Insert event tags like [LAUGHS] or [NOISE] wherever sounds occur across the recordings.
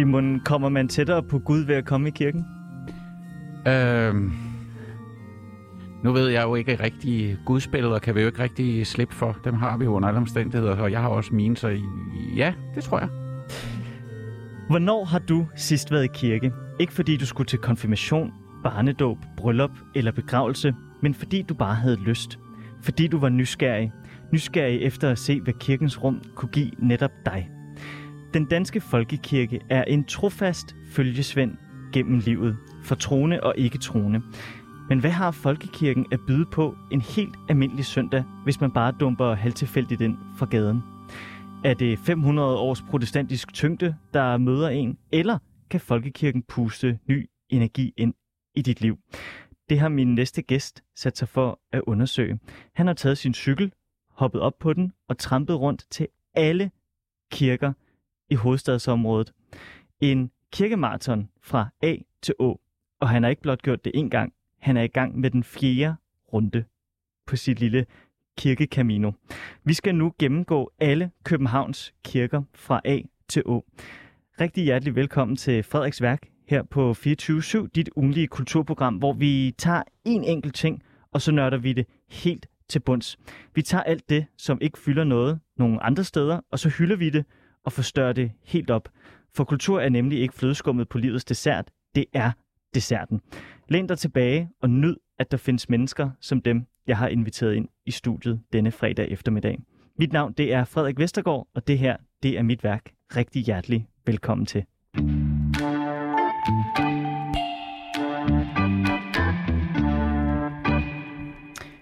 Simon, kommer man tættere på Gud ved at komme i kirken? Øhm, nu ved jeg jo ikke rigtig, gudsbilleder kan vi jo ikke rigtig slippe for. Dem har vi jo under alle omstændigheder, og jeg har også mine, så ja, det tror jeg. Hvornår har du sidst været i kirke? Ikke fordi du skulle til konfirmation, barnedåb, bryllup eller begravelse, men fordi du bare havde lyst. Fordi du var nysgerrig. Nysgerrig efter at se, hvad kirkens rum kunne give netop dig. Den danske folkekirke er en trofast følgesvend gennem livet, for troende og ikke troende. Men hvad har folkekirken at byde på en helt almindelig søndag, hvis man bare dumper halvtilfældigt ind fra gaden? Er det 500 års protestantisk tyngde, der møder en, eller kan folkekirken puste ny energi ind i dit liv? Det har min næste gæst sat sig for at undersøge. Han har taget sin cykel, hoppet op på den og trampet rundt til alle kirker i hovedstadsområdet. En kirkemarathon fra A til Å. Og han har ikke blot gjort det en gang, han er i gang med den fjerde runde på sit lille kirkekamino. Vi skal nu gennemgå alle Københavns kirker fra A til Å. Rigtig hjertelig velkommen til Frederiks Værk her på 24 dit ugenlige kulturprogram, hvor vi tager en enkelt ting, og så nørder vi det helt til bunds. Vi tager alt det, som ikke fylder noget nogle andre steder, og så hylder vi det og forstørre det helt op. For kultur er nemlig ikke flødeskummet på livets dessert, det er desserten. Læn dig tilbage og nyd, at der findes mennesker som dem, jeg har inviteret ind i studiet denne fredag eftermiddag. Mit navn det er Frederik Vestergaard, og det her det er mit værk. Rigtig hjertelig velkommen til.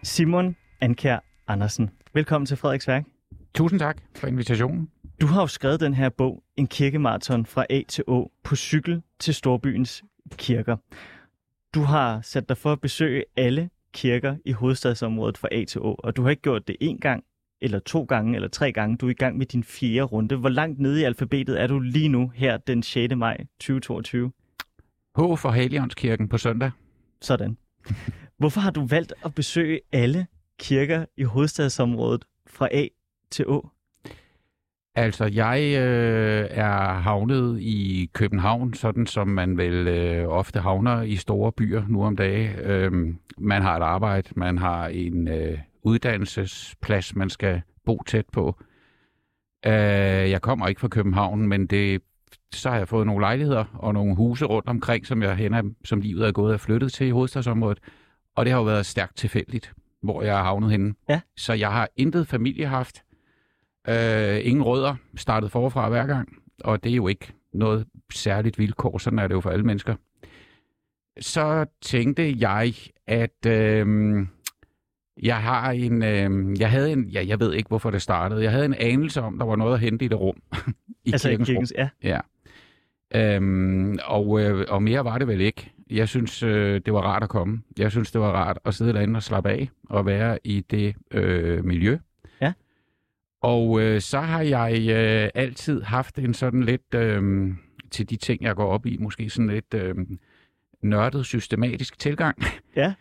Simon Ankær Andersen. Velkommen til Frederiks Værk. Tusind tak for invitationen. Du har jo skrevet den her bog, En kirkemarathon fra A til Å, på cykel til storbyens kirker. Du har sat dig for at besøge alle kirker i hovedstadsområdet fra A til Å, og du har ikke gjort det én gang, eller to gange, eller tre gange. Du er i gang med din fjerde runde. Hvor langt nede i alfabetet er du lige nu her den 6. maj 2022? H for Helionskirken på søndag. Sådan. [LAUGHS] Hvorfor har du valgt at besøge alle kirker i hovedstadsområdet fra A til Å? Altså, jeg øh, er havnet i København, sådan som man vel øh, ofte havner i store byer nu om dagen. Øh, man har et arbejde, man har en øh, uddannelsesplads, man skal bo tæt på. Øh, jeg kommer ikke fra København, men det, så har jeg fået nogle lejligheder og nogle huse rundt omkring, som jeg hænder, som livet er gået og flyttet til i hovedstadsområdet. Og det har jo været stærkt tilfældigt, hvor jeg er havnet henne. Ja. Så jeg har intet familie haft. Øh, ingen rødder startet forfra hver gang, og det er jo ikke noget særligt vilkår, sådan er det jo for alle mennesker. Så tænkte jeg, at øh, jeg har en, øh, jeg havde en, ja, jeg ved ikke hvorfor det startede, jeg havde en anelse om, der var noget at hente i det rum. [LAUGHS] I altså kirkens i kirkens, ja. Ja. Øhm, og, øh, og mere var det vel ikke. Jeg synes, øh, det var rart at komme. Jeg synes, det var rart at sidde derinde og slappe af og være i det øh, miljø. Og øh, så har jeg øh, altid haft en sådan lidt, øh, til de ting, jeg går op i, måske sådan lidt øh, nørdet, systematisk tilgang. Ja.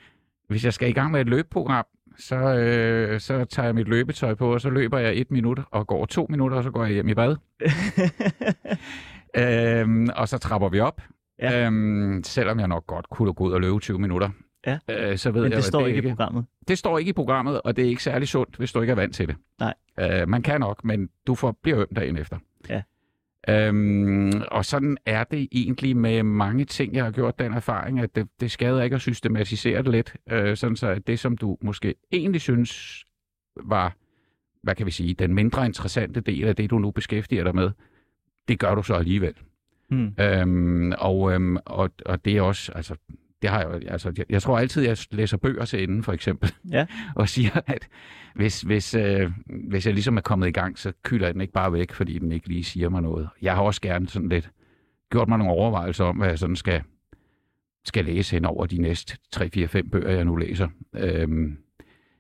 Hvis jeg skal i gang med et løbeprogram, så, øh, så tager jeg mit løbetøj på, og så løber jeg et minut og går to minutter, og så går jeg hjem i bad. [LAUGHS] Øhm, og så trapper vi op. Ja. Øhm, selvom jeg nok godt kunne gå ud og løbe 20 minutter. Ja. Øh, så ved Men jeg, det at står det ikke i programmet. Det står ikke i programmet, og det er ikke særlig sundt, hvis du ikke er vant til det. Nej. Øh, man kan nok, men du får, bliver øm dagen efter. Ja. Øhm, og sådan er det egentlig med mange ting, jeg har gjort den erfaring, at det, det skader ikke at systematisere det lidt, øh, sådan så at det, som du måske egentlig synes var, hvad kan vi sige, den mindre interessante del af det, du nu beskæftiger dig med, det gør du så alligevel. Hmm. Øhm, og, øhm, og, og det er også, altså, det har jeg, jo- altså, jeg, jeg tror altid, jeg læser bøger til enden, for eksempel, Ja. [LAUGHS] og siger, at hvis, hvis, øh, hvis jeg ligesom er kommet i gang, så kylder jeg den ikke bare væk, fordi den ikke lige siger mig noget. Jeg har også gerne sådan lidt gjort mig nogle overvejelser om, hvad jeg sådan skal, skal læse hen over de næste 3, 4, 5 bøger, jeg nu læser. Øhm,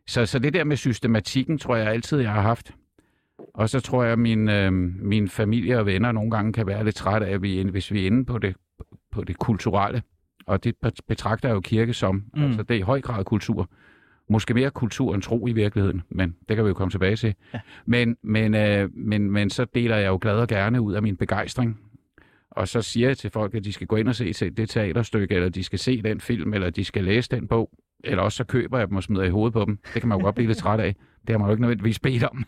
så, så det der med systematikken, tror jeg altid, jeg har haft. Og så tror jeg, at min, øh, min familie og venner nogle gange kan være lidt trætte af, at vi, hvis vi er inde på det, på det kulturelle. Og det betragter jeg jo kirke som. Mm. Altså, det er i høj grad kultur. Måske mere kultur end tro i virkeligheden, men det kan vi jo komme tilbage til. Ja. Men, men, øh, men, men så deler jeg jo glad og gerne ud af min begejstring. og så siger jeg til folk, at de skal gå ind og se, se det teaterstykke, eller de skal se den film, eller de skal læse den bog, eller også så køber jeg dem og smider i hovedet på dem. Det kan man jo godt blive lidt træt af. Det har man jo ikke nødvendigvis bedt om.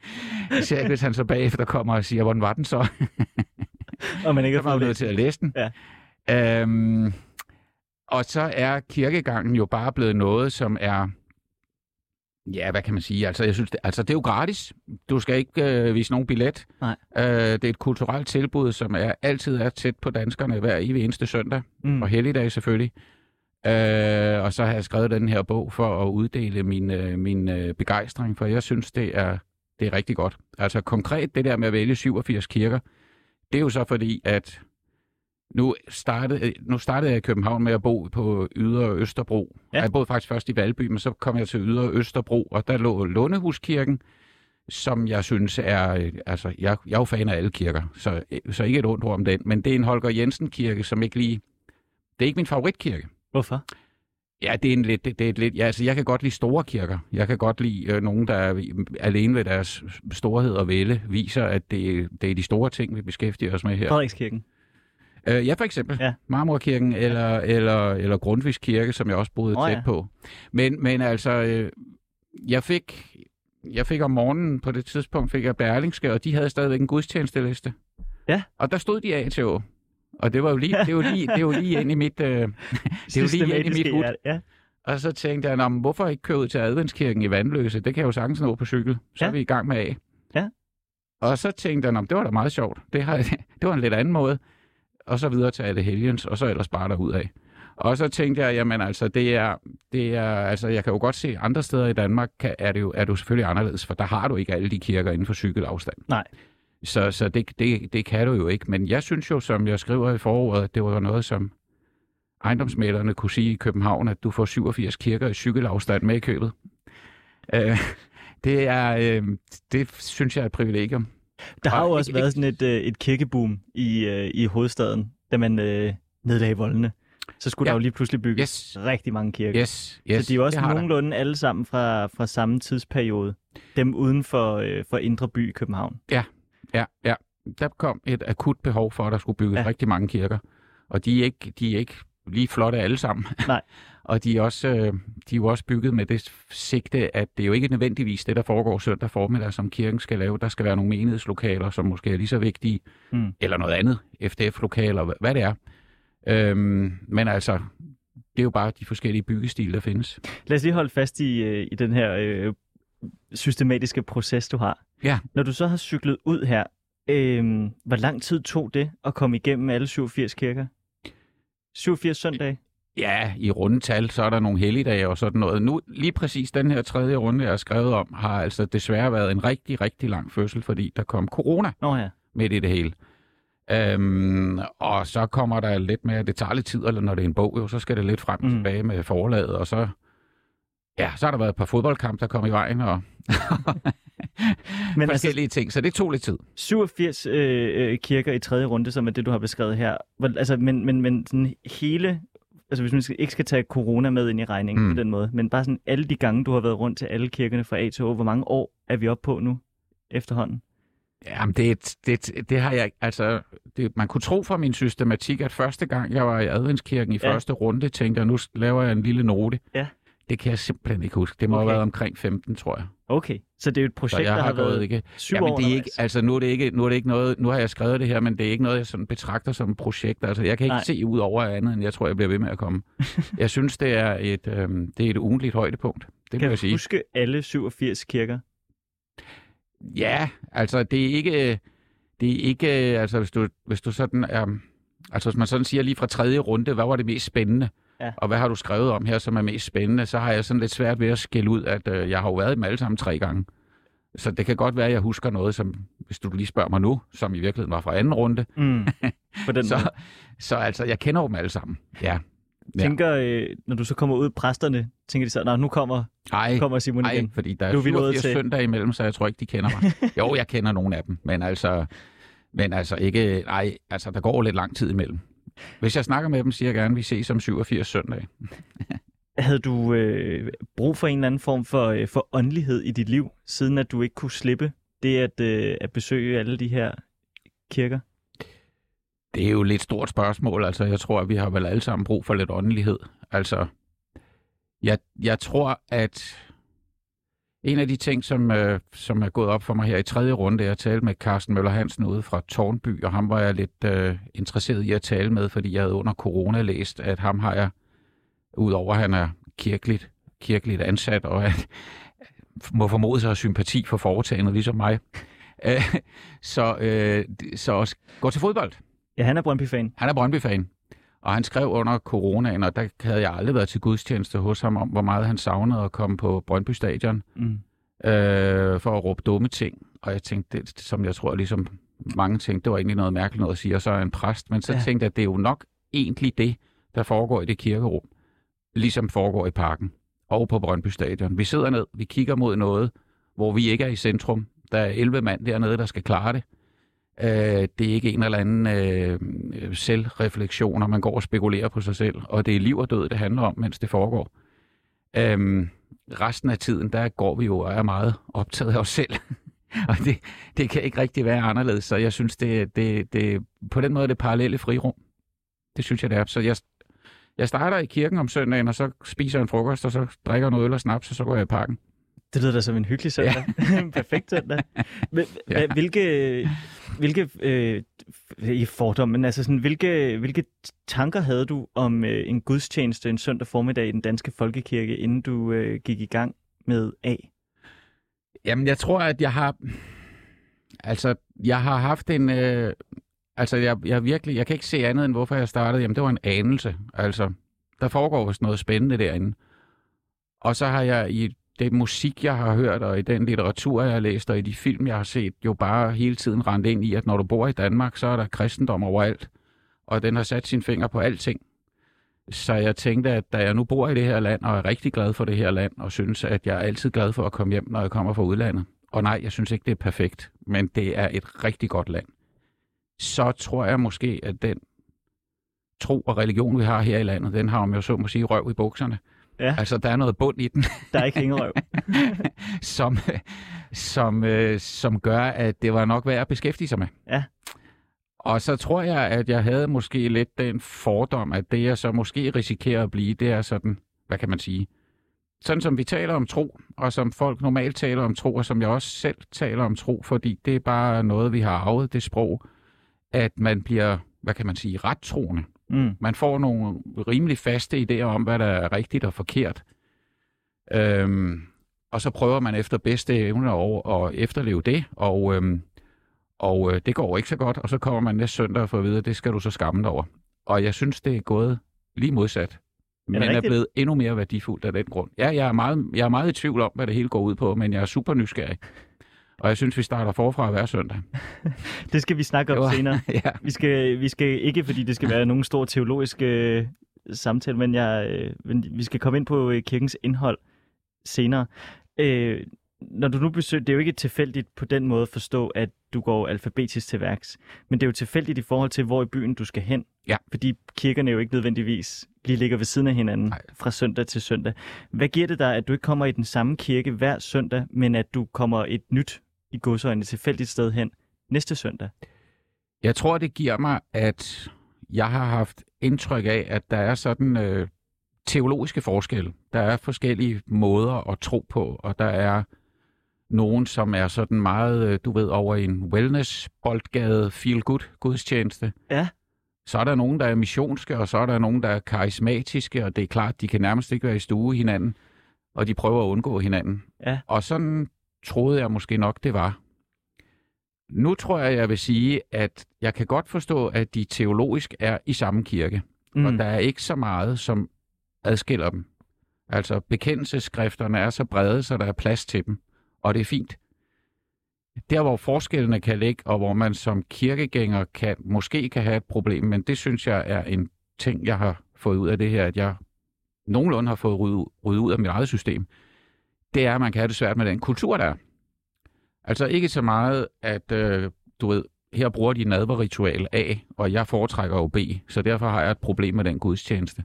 [LAUGHS] Især hvis han så bagefter kommer og siger, hvordan var den så? Og [LAUGHS] man ikke har fået det. til at læse den. Ja. Øhm, og så er kirkegangen jo bare blevet noget, som er... Ja, hvad kan man sige? Altså, jeg synes, det, altså, det er jo gratis. Du skal ikke øh, vise nogen billet. Nej. Øh, det er et kulturelt tilbud, som er altid er tæt på danskerne hver evig eneste søndag. Mm. Og helligdag selvfølgelig. Øh, og så har jeg skrevet den her bog for at uddele min, øh, min øh, begejstring, for jeg synes, det er, det er rigtig godt. Altså konkret det der med at vælge 87 kirker, det er jo så fordi, at nu startede, nu startede jeg i København med at bo på Ydre Østerbro. Ja. Jeg boede faktisk først i Valby, men så kom jeg til Ydre Østerbro, og der lå Lundehuskirken, som jeg synes er... øh, Altså, jeg, jeg er jo fan af alle kirker, så, så ikke et ondt ord om den, men det er en Holger Jensen kirke, som ikke lige... Det er ikke min favoritkirke. Hvorfor? Ja, det er en lidt, det er et lidt, ja, altså jeg kan godt lide store kirker. Jeg kan godt lide øh, nogen, der er alene ved deres storhed og vælde, viser, at det, det er de store ting, vi beskæftiger os med her. Frederikskirken. Øh, ja, for eksempel. Ja. Marmorkirken eller, eller, eller Grundtvigs Kirke, som jeg også boede Nå tæt ja. på. Men, men altså, øh, jeg fik, jeg fik om morgenen på det tidspunkt, fik jeg Berlingske, og de havde stadigvæk en gudstjenesteliste. Ja. Og der stod de af til. Og det var jo lige, det var lige, det var lige ind i mit, øh, [LAUGHS] det var lige ind i mit hud. Ja. Og så tænkte jeg, "Nå, men hvorfor ikke køre ud til Adventskirken i Vandløse? Det kan jeg jo sagtens nå på cykel. Så Ja. er vi i gang med A. Ja. Og så tænkte jeg, "Nå, men det var da meget sjovt. Det, har, [LAUGHS] det var en lidt anden måde. Og så videre til alle helgens, og så ellers bare derud af. Og så tænkte jeg, jamen altså, det er, det er, altså, jeg kan jo godt se, andre steder i Danmark kan, er, det jo, er det jo selvfølgelig anderledes, for der har du ikke alle de kirker inden for cykelafstand. Nej. Så, så det, det, det kan du jo ikke. Men jeg synes jo, som jeg skriver i foråret, at det var noget, som ejendomsmælerne kunne sige i København, at du får 87 kirker i cykelafstand med i købet. Øh, det er, øh, det synes jeg er et privilegium. Der har jo også ikke- været sådan et, øh, et kirkeboom i, øh, i hovedstaden, da man øh, nedlagde voldene. Så skulle Ja. der jo lige pludselig bygges Yes. rigtig mange kirker. Yes, yes, så de er jo også har der. nogenlunde alle sammen fra, fra samme tidsperiode. Dem uden for, øh, for Indre By i København. Ja, ja. Der kom et akut behov for, at der skulle bygges Ja. ja. rigtig mange kirker. Og de er ikke, de er ikke lige flotte alle sammen. Nej. [LAUGHS] og de er, også, øh, de er jo også bygget med det sigte, at det er jo ikke nødvendigvis det, der foregår søndag formiddag, som kirken skal lave. Der skal være nogle menighedslokaler, som måske er lige så vigtige, Mm. eller noget andet, FDF-lokaler, hva- hvad det er. Øhm, men altså, det er jo bare de forskellige byggestile, der findes. Lad os lige holde fast i, øh, i den her øh, systematiske proces, du har. Ja. Når du så har cyklet ud her, øh, hvor lang tid tog det at komme igennem alle 87 kirker? 87 søndage? Ja, i rundetal, så er der nogle helligdage og sådan noget. Nu, lige præcis den her tredje runde, jeg har skrevet om, har altså desværre været en rigtig, rigtig lang fødsel, fordi der kom corona Nå ja. midt i det hele. Øhm, og så kommer der lidt mere, det tager lidt tid, eller når det er en bog, jo, så skal det lidt frem og Mm. tilbage med forlaget, og så, ja, så har der været et par fodboldkampe, der kom i vejen, og [LAUGHS] Men altså, forskellige ting, så det tog lidt tid. 87 øh, øh, kirker i tredje runde, som er det, du har beskrevet her. Hvor, altså, men, men, men sådan hele, altså hvis man skal, ikke skal tage corona med ind i regningen mm. På den måde, men bare sådan alle de gange, du har været rundt til alle kirkerne fra A til Å, hvor mange år er vi oppe på nu efterhånden? Jamen, det, det, det har jeg, altså, det, man kunne tro fra min systematik, at første gang, jeg var i adventskirken i ja. første runde, tænkte jeg, nu laver jeg en lille note. Ja. Det kan jeg simpelthen ikke huske. Det må Okay. have været omkring 15, tror jeg. Okay, så det er et projekt, jeg der har har gået været ikke... syv Jamen, år det er ikke, altså, nu er det ikke, nu er det ikke noget, nu har jeg skrevet det her, men det er ikke noget, jeg sådan betragter som et projekt. Altså, jeg kan ikke Nej. Se ud over andet, end jeg tror, jeg bliver ved med at komme. [LAUGHS] jeg synes, det er et, øhm, det er et ugentligt højdepunkt. Det Kan må du jeg sige. huske alle 87 kirker? Ja, altså det er ikke, det er ikke, altså hvis du, hvis du sådan er, altså hvis man sådan siger lige fra tredje runde, hvad var det mest spændende? Ja. Og hvad har du skrevet om her, som er mest spændende? Så har jeg sådan lidt svært ved at skille ud, at øh, jeg har jo været i dem alle sammen tre gange. Så det kan godt være, at jeg husker noget, som, hvis du lige spørger mig nu, som i virkeligheden var fra anden runde. Mm. På den [LAUGHS] måde. Så, så altså, jeg kender dem alle sammen. Ja. ja. Tænker, øh, når du så kommer ud, præsterne, tænker de så, nej, nu kommer, Ej, kommer Simon Ej, igen. fordi der Nu er 87 til- søndag imellem, så jeg tror ikke, de kender mig. [LAUGHS] jo, jeg kender nogle af dem, men altså, men altså ikke, nej, altså der går lidt lang tid imellem. Hvis jeg snakker med dem, siger jeg gerne, at vi ses om 87 søndag. [LAUGHS] Havde du øh, brug for en eller anden form for, øh, for åndelighed i dit liv, siden at du ikke kunne slippe det at, øh, at besøge alle de her kirker? Det er jo et lidt stort spørgsmål. Altså, jeg tror, at vi har vel alle sammen brug for lidt åndelighed. Altså, jeg, jeg tror, at en af de ting, som, øh, som er gået op for mig her i tredje runde, er at tale med Carsten Møller Hansen ude fra Tornby, og ham var jeg lidt øh, interesseret i at tale med, fordi jeg havde under corona læst, at ham har jeg, udover at han er kirkeligt, kirkeligt ansat, og at, [LAUGHS] må formode sig sympati for foretagendet, ligesom mig, [LAUGHS] så, øh, så også gå til fodbold. Ja, han er Brøndby-fan. Han er Brøndby-fan. Og han skrev under coronaen, og der havde jeg aldrig været til gudstjeneste hos ham, om hvor meget han savnede at komme på Brøndby Stadion mm. øh, for at råbe dumme ting. Og jeg tænkte, det, som jeg tror, ligesom mange tænkte, det var egentlig noget mærkeligt noget at sige, og så er en præst. Men så ja. tænkte jeg, at det er jo nok egentlig det, der foregår i det kirkerum, ligesom foregår i parken og på Brøndby Stadion. Vi sidder ned, vi kigger mod noget, hvor vi ikke er i centrum. Der er 11 mand dernede, der skal klare det. Øh, det er ikke en eller anden øh, selvreflektion, og man går og spekulerer på sig selv, og det er liv og død, det handler om, mens det foregår. Øhm, resten af tiden, der går vi jo og er meget optaget af os selv. [LAUGHS] og det, det kan ikke rigtig være anderledes, så jeg synes, det, det, det på den måde det parallelle frirum. Det synes jeg, det er. Så jeg, jeg starter i kirken om søndagen, og så spiser en frokost, og så drikker noget øl og snaps, og så går jeg i parken. Det lyder da som en hyggelig søndag. Ja. [LAUGHS] Perfekt søndag. Men, [LAUGHS] ja. Hvilke, hvilke øh, i fordom, men altså sådan, hvilke, hvilke tanker havde du om øh, en gudstjeneste en søndag formiddag i den danske folkekirke, inden du øh, gik i gang med A? Jamen, jeg tror, at jeg har... Altså, jeg har haft en... Øh, altså, jeg, jeg virkelig... Jeg kan ikke se andet, end hvorfor jeg startede. Jamen, det var en anelse. Altså, der foregår vist noget spændende derinde. Og så har jeg i det musik, jeg har hørt, og i den litteratur, jeg har læst, og i de film, jeg har set, jo bare hele tiden rent ind i, at når du bor i Danmark, så er der kristendom overalt, og den har sat sin finger på alting. Så jeg tænkte, at da jeg nu bor i det her land, og er rigtig glad for det her land, og synes, at jeg er altid glad for at komme hjem, når jeg kommer fra udlandet, og nej, jeg synes ikke, det er perfekt, men det er et rigtig godt land, så tror jeg måske, at den tro og religion, vi har her i landet, den har, om jeg så må sige, røv i bukserne. Ja. Altså, der er noget bund i den. Der er ikke hængerøv. [LAUGHS] som, som, øh, som gør, at det var nok værd at beskæftige sig med. Ja. Og så tror jeg, at jeg havde måske lidt den fordom, at det jeg så måske risikerer at blive, det er sådan, hvad kan man sige, sådan som vi taler om tro, og som folk normalt taler om tro, og som jeg også selv taler om tro, fordi det er bare noget, vi har arvet, det sprog, at man bliver, hvad kan man sige, ret troende. Mm. Man får nogle rimelig faste idéer om, hvad der er rigtigt og forkert. Øhm, og så prøver man efter bedste evne at, at efterleve det, og, øhm, og øh, det går ikke så godt, og så kommer man næste søndag og får at vide, at det skal du så skamme dig over. Og jeg synes, det er gået lige modsat. Men er, er blevet endnu mere værdifuldt af den grund. Ja, jeg er, meget, jeg er meget i tvivl om, hvad det hele går ud på, men jeg er super nysgerrig. Og jeg synes, vi starter forfra hver søndag. [LAUGHS] det skal vi snakke om var, senere. [LAUGHS] ja. vi, skal, vi skal ikke, fordi det skal være nogen stor teologisk øh, samtale, men, jeg, øh, men vi skal komme ind på øh, kirkens indhold senere. Øh, når du nu besøger, det er jo ikke tilfældigt på den måde at forstå, at du går alfabetisk til værks, men det er jo tilfældigt i forhold til, hvor i byen du skal hen. Ja. Fordi kirkerne jo ikke nødvendigvis lige ligger ved siden af hinanden Nej. fra søndag til søndag. Hvad giver det dig, at du ikke kommer i den samme kirke hver søndag, men at du kommer et nyt i godsøjne tilfældigt sted hen næste søndag? Jeg tror, det giver mig, at jeg har haft indtryk af, at der er sådan øh, teologiske forskelle. Der er forskellige måder at tro på, og der er nogen, som er sådan meget, øh, du ved, over i en wellness-boldgade, feel-good gudstjeneste. Ja. Så er der nogen, der er missionske, og så er der nogen, der er karismatiske, og det er klart, de kan nærmest ikke være i stue hinanden, og de prøver at undgå hinanden. Ja. Og sådan troede jeg måske nok, det var. Nu tror jeg, jeg vil sige, at jeg kan godt forstå, at de teologisk er i samme kirke. Mm. Og der er ikke så meget, som adskiller dem. Altså, bekendelseskrifterne er så brede, så der er plads til dem. Og det er fint. Der, hvor forskellene kan ligge, og hvor man som kirkegænger kan, måske kan have et problem, men det synes jeg er en ting, jeg har fået ud af det her, at jeg nogenlunde har fået ryddet, ryddet ud af mit eget system det er, at man kan have det svært med den kultur, der er. Altså ikke så meget, at øh, du ved, her bruger de nadverritual A, og jeg foretrækker jo B, så derfor har jeg et problem med den gudstjeneste.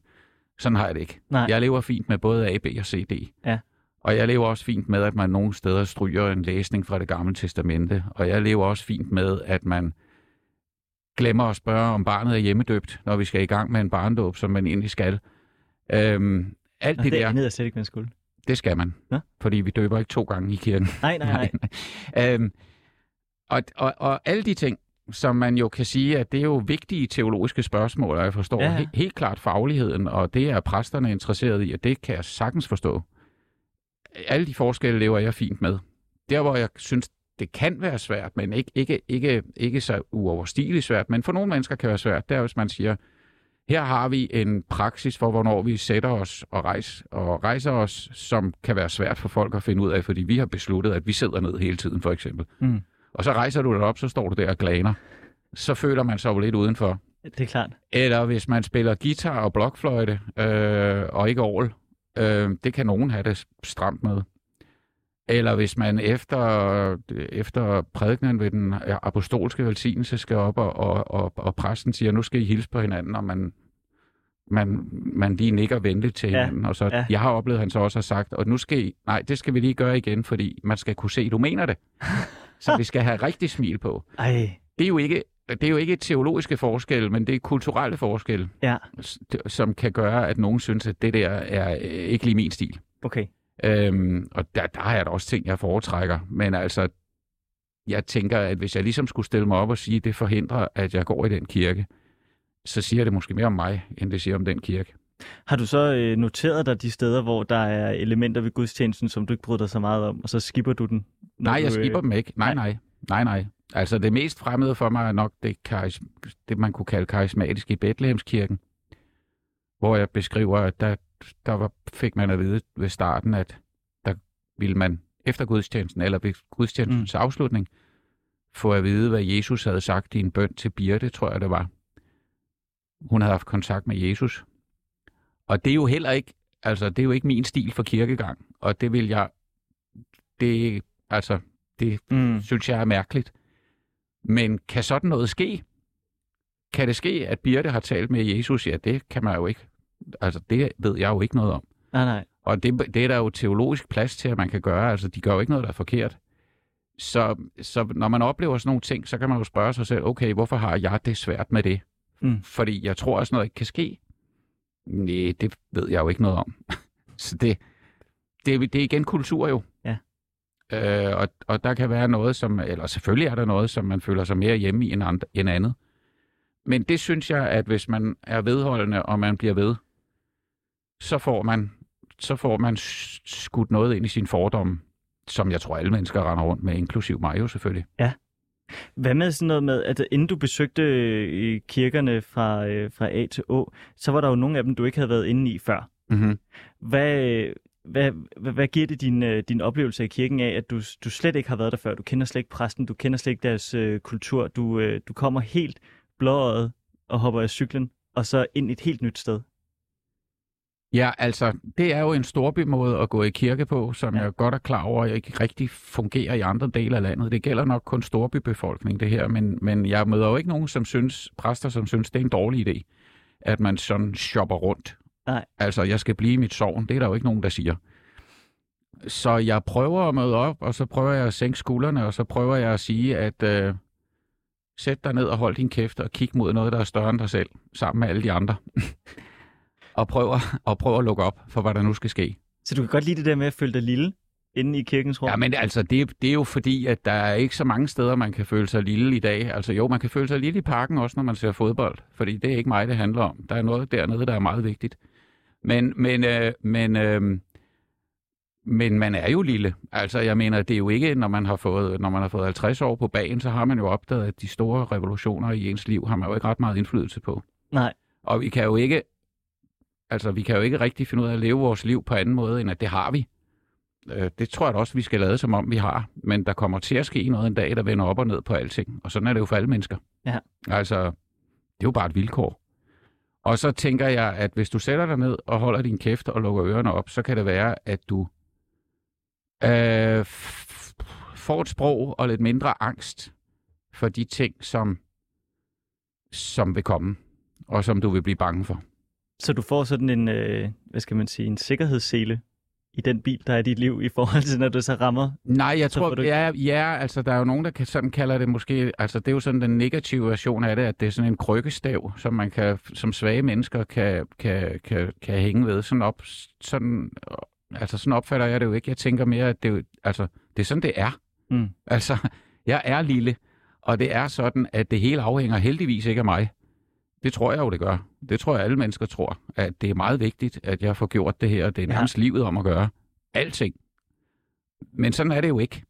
Sådan har jeg det ikke. Nej. Jeg lever fint med både A, B og C, D. Ja. Og jeg lever også fint med, at man nogle steder stryger en læsning fra det gamle testamente. Og jeg lever også fint med, at man glemmer at spørge, om barnet er hjemmedøbt, når vi skal i gang med en barndåb, som man egentlig skal. Øhm, alt Nå, det, det der, anede jeg slet ikke, man skulle. Det skal man. Nå. Fordi vi døber ikke to gange i kirken. Nej, [LAUGHS] nej, nej. øhm, og, og, og alle de ting, som man jo kan sige, at det er jo vigtige teologiske spørgsmål, og jeg forstår Ja, ja. ja. he- helt klart fagligheden, og det er præsterne interesseret i, og det kan jeg sagtens forstå. Alle de forskelle lever jeg fint med. Der, hvor jeg synes, det kan være svært, men ikke, ikke, ikke, ikke så uoverstigeligt svært, men for nogle mennesker kan være svært, det er, hvis man siger, her har vi en praksis for, hvornår vi sætter os og, rejs, og rejser os, som kan være svært for folk at finde ud af, fordi vi har besluttet, at vi sidder ned hele tiden, for eksempel. Mm. Og så rejser du dig op, så står du der og glaner. Så føler man sig jo lidt udenfor. Det er klart. Eller hvis man spiller guitar og blokfløjte, øh, og ikke orgel, øh, det kan nogen have det stramt med. Eller hvis man efter, efter prædikenen ved den apostolske velsignelse skal op, og, og, og, og præsten siger, nu skal I hilse på hinanden, og man, man, man lige nikker venligt til Ja, hinanden. Og så, ja. Jeg har oplevet, at han så også har sagt, og nu skal I, nej, det skal vi lige gøre igen, fordi man skal kunne se, at du mener det. Så vi skal have rigtig smil på. Ej, Det er jo ikke, det er jo ikke teologiske forskelle, men det er kulturelle forskelle, ja, som kan gøre, at nogen synes, at det der er øh, ikke lige min stil. okay. Øhm, og der, der har jeg da også ting, jeg foretrækker. Men altså, jeg tænker, at hvis jeg ligesom skulle stille mig op og sige, at det forhindrer, at jeg går i den kirke, så siger det måske mere om mig, end det siger om den kirke. Har du så øh, noteret dig de steder, hvor der er elementer ved gudstjenesten, som du ikke bryder dig så meget om, og så skipper du den? Nej, du, jeg skipper dem ikke. Nej, nej. Nej, nej. Altså, det mest fremmede for mig er nok det, karis- det man kunne kalde karismatisk i Bethlehemskirken, hvor jeg beskriver, at der, der var, fik man at vide ved starten, at der ville man efter gudstjenesten, eller ved gudstjenestens mm. afslutning, få at vide, hvad Jesus havde sagt i en bøn til Birte, tror jeg det var. Hun havde haft kontakt med Jesus. Og det er jo heller ikke, altså det er jo ikke min stil for kirkegang, og det vil jeg, det, altså, det Mm. synes jeg er mærkeligt. Men kan sådan noget ske? Kan det ske, at Birte har talt med Jesus? Ja, det kan man jo ikke. Altså, det ved jeg jo ikke noget om. Nej, nej. Og det, det er der jo teologisk plads til, at man kan gøre. Altså, de gør jo ikke noget, der er forkert. Så, så når man oplever sådan nogle ting, så kan man jo spørge sig selv, okay, hvorfor har jeg det svært med det? Mm. Fordi jeg tror, at sådan noget ikke kan ske. Nej, det ved jeg jo ikke noget om. [LAUGHS] så det, det, det er igen kultur jo. Ja. Øh, og, og der kan være noget, som, eller selvfølgelig er der noget, som man føler sig mere hjemme i end, andre, end andet. Men det synes jeg, at hvis man er vedholdende, og man bliver ved, så får man, så får man skudt noget ind i sin fordomme, som jeg tror, alle mennesker render rundt med, inklusiv mig jo selvfølgelig. Hvad med sådan noget med, at inden du besøgte øh, kirkerne fra, øh, fra A til Å, så var der jo nogle af dem, du ikke havde været inde i før. Mm-hmm. Hvad, hvad, hvad, hvad giver det din, øh, din oplevelse af kirken af, at du, du slet ikke har været der før? Du kender slet ikke præsten, du kender slet ikke deres øh, kultur. Du, øh, du kommer helt blåøjet og hopper af cyklen, og så ind i et helt nyt sted. Ja, altså, det er jo en storbymåde at gå i kirke på, som Ja. jeg godt er klar over, ikke rigtig fungerer i andre dele af landet. Det gælder nok kun storbybefolkning, det her, men, men jeg møder jo ikke nogen, som synes, præster, som synes, det er en dårlig idé, at man sådan shopper rundt. Nej. Altså, jeg skal blive i mit sovn, det er der jo ikke nogen, der siger. Så jeg prøver at møde op, og så prøver jeg at sænke skuldrene, og så prøver jeg at sige, at øh, sæt dig ned og hold din kæft og kig mod noget, der er større end dig selv, sammen med alle de andre. [LAUGHS] og prøver, og prøver at lukke op for, hvad der nu skal ske. Så du kan godt lide det der med at føle dig lille inde i kirkens rum? Ja, men altså, det, det er jo fordi, at der er ikke så mange steder, man kan føle sig lille i dag. Altså jo, man kan føle sig lille i parken også, når man ser fodbold, fordi det er ikke mig, det handler om. Der er noget dernede, der er meget vigtigt. Men, men, øh, men, øh, men man er jo lille. Altså, jeg mener, det er jo ikke, når man har fået, når man har fået 50 år på bagen, så har man jo opdaget, at de store revolutioner i ens liv har man jo ikke ret meget indflydelse på. Nej. Og vi kan jo ikke, altså, vi kan jo ikke rigtig finde ud af at leve vores liv på anden måde, end at det har vi. Øh, Det tror jeg da også, vi skal lade som om, vi har. Men der kommer til at ske noget en dag, der vender op og ned på alting. Og sådan er det jo for alle mennesker. Ja. Altså, det er jo bare et vilkår. Og så tænker jeg, at hvis du sætter dig ned og holder din kæft og lukker ørerne op, så kan det være, at du øh, får et sprog og lidt mindre angst for de ting, som, som vil komme, og som du vil blive bange for. Så du får sådan en, øh, hvad skal man sige, en sikkerhedssele i den bil, der er dit liv, i forhold til, når du så rammer? Nej, jeg tror, du- ja, ja, altså der er jo nogen, der kan, sådan kalder det måske, altså det er jo sådan den negative version af det, at det er sådan en krykkestav, som man kan, som svage mennesker kan, kan, kan, kan hænge ved. Sådan op, sådan, altså sådan opfatter jeg det jo ikke. Jeg tænker mere, at det, er jo- altså, det er sådan, det er. Mm. Altså, jeg er lille, og det er sådan, at det hele afhænger heldigvis ikke af mig. Det tror jeg jo, det gør. Det tror jeg, alle mennesker tror, at det er meget vigtigt, at jeg får gjort det her. Det er Ja. nærmest livet om at gøre. Alting. Men sådan er det jo ikke.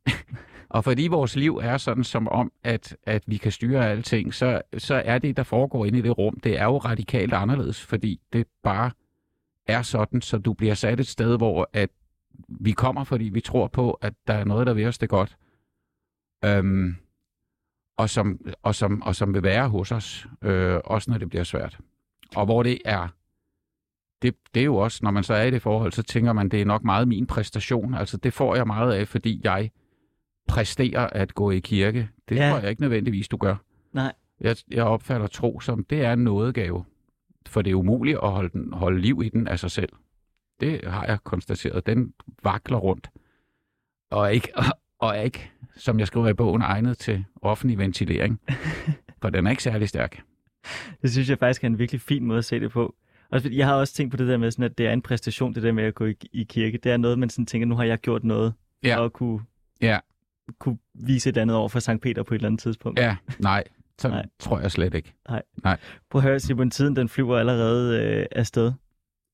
og fordi vores liv er sådan som om, at, at vi kan styre alting, så, så er det, der foregår inde i det rum, det er jo radikalt anderledes, fordi det bare er sådan, så du bliver sat et sted, hvor at vi kommer, fordi vi tror på, at der er noget, der vil os det godt. Øhm, og, som, og, som, og som vil være hos os, øh, også når det bliver svært. Og hvor det er, det, det er jo også, når man så er i det forhold, så tænker man, det er nok meget min præstation. Altså det får jeg meget af, fordi jeg præsterer at gå i kirke. Det Ja. tror jeg ikke nødvendigvis, du gør. Nej. Jeg, jeg opfatter tro som, det er en nådegave. For det er umuligt at holde, den, holde liv i den af sig selv. Det har jeg konstateret. Den vakler rundt. Og er ikke, og er ikke, som jeg skriver i bogen, egnet til offentlig ventilering. [LAUGHS] For den er ikke særlig stærk. Det synes jeg faktisk er en virkelig fin måde at se det på. Også jeg har også tænkt på det der med, sådan, at det er en præstation, det der med at gå i, i kirke. Det er noget, man sådan tænker, nu har jeg gjort noget, Ja. og kunne, Ja. kunne vise et andet over for Sankt Peter på et eller andet tidspunkt. Ja, nej. Så Nej. nej. tror jeg slet ikke. Prøv at høre, Simon, tiden den flyver allerede øh, afsted.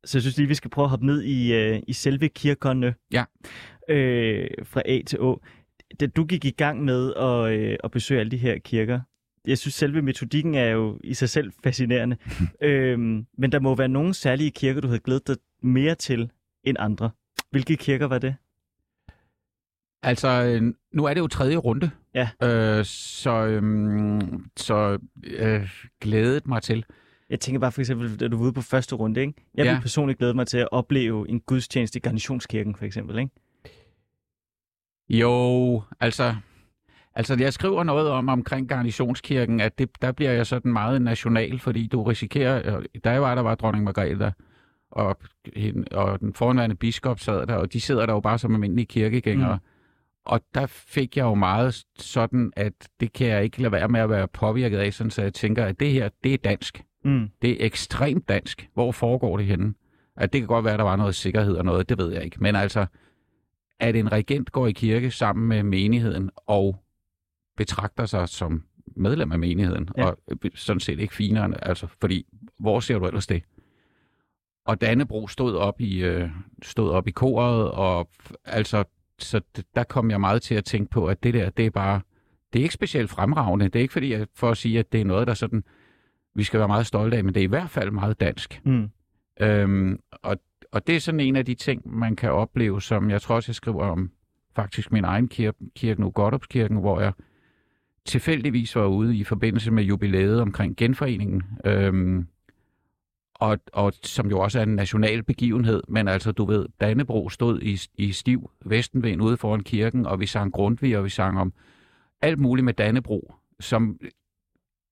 Så jeg synes lige, vi skal prøve at hoppe ned i, øh, i selve kirkerne. Ja. Øh, fra A til Å. Da du gik i gang med at, øh, at besøge alle de her kirker, jeg synes, selve metodikken er jo i sig selv fascinerende. [LAUGHS] øhm, men der må være nogle særlige kirker, du havde glædet dig mere til end andre. Hvilke kirker var det? Altså, øh, nu er det jo tredje runde. Ja. Øh, så øhm, så øh, glædet mig til. Jeg tænker bare for eksempel, da du var ude på første runde, ikke? Jeg Ja. ville personligt glæde mig til at opleve en gudstjeneste i Garnitionskirken, for eksempel, ikke? Jo, altså... Altså, jeg skriver noget om omkring Garnitionskirken, at det, der bliver jeg sådan meget national, fordi du risikerer... øh, Der var der var dronning Margrethe, og, hende, og den fornværende biskop sad der, og de sidder der jo bare som almindelige kirkegængere. Mm. Og der fik jeg jo meget sådan, at det kan jeg ikke lade være med at være påvirket af, sådan, så jeg tænker, at det her, det er dansk. Mm. Det er ekstremt dansk. Hvor foregår det henne? At det kan godt være, at der var noget sikkerhed og noget, det ved jeg ikke. Men altså, at en regent går i kirke sammen med menigheden og betragter sig som medlem af menigheden, Ja. og sådan set ikke finere, altså, fordi hvor ser du ellers det? Og Dannebro stod op i, øh, stod op i koret, og altså, så der kom jeg meget til at tænke på, at det der, det er bare, det er ikke specielt fremragende. Det er ikke fordi, jeg, for at sige, at det er noget, der sådan, vi skal være meget stolte af, men det er i hvert fald meget dansk. Mm. Øhm, og, og det er sådan en af de ting, man kan opleve, som jeg tror også, jeg skriver om faktisk min egen kirke, kirke nu, Godopskirken, hvor jeg tilfældigvis var ude i forbindelse med jubilæet omkring genforeningen, øhm, og, og som jo også er en national begivenhed, men altså du ved, Dannebro stod i, i stiv vestenvind ude foran kirken, og vi sang Grundtvig, og vi sang om alt muligt med Dannebro, som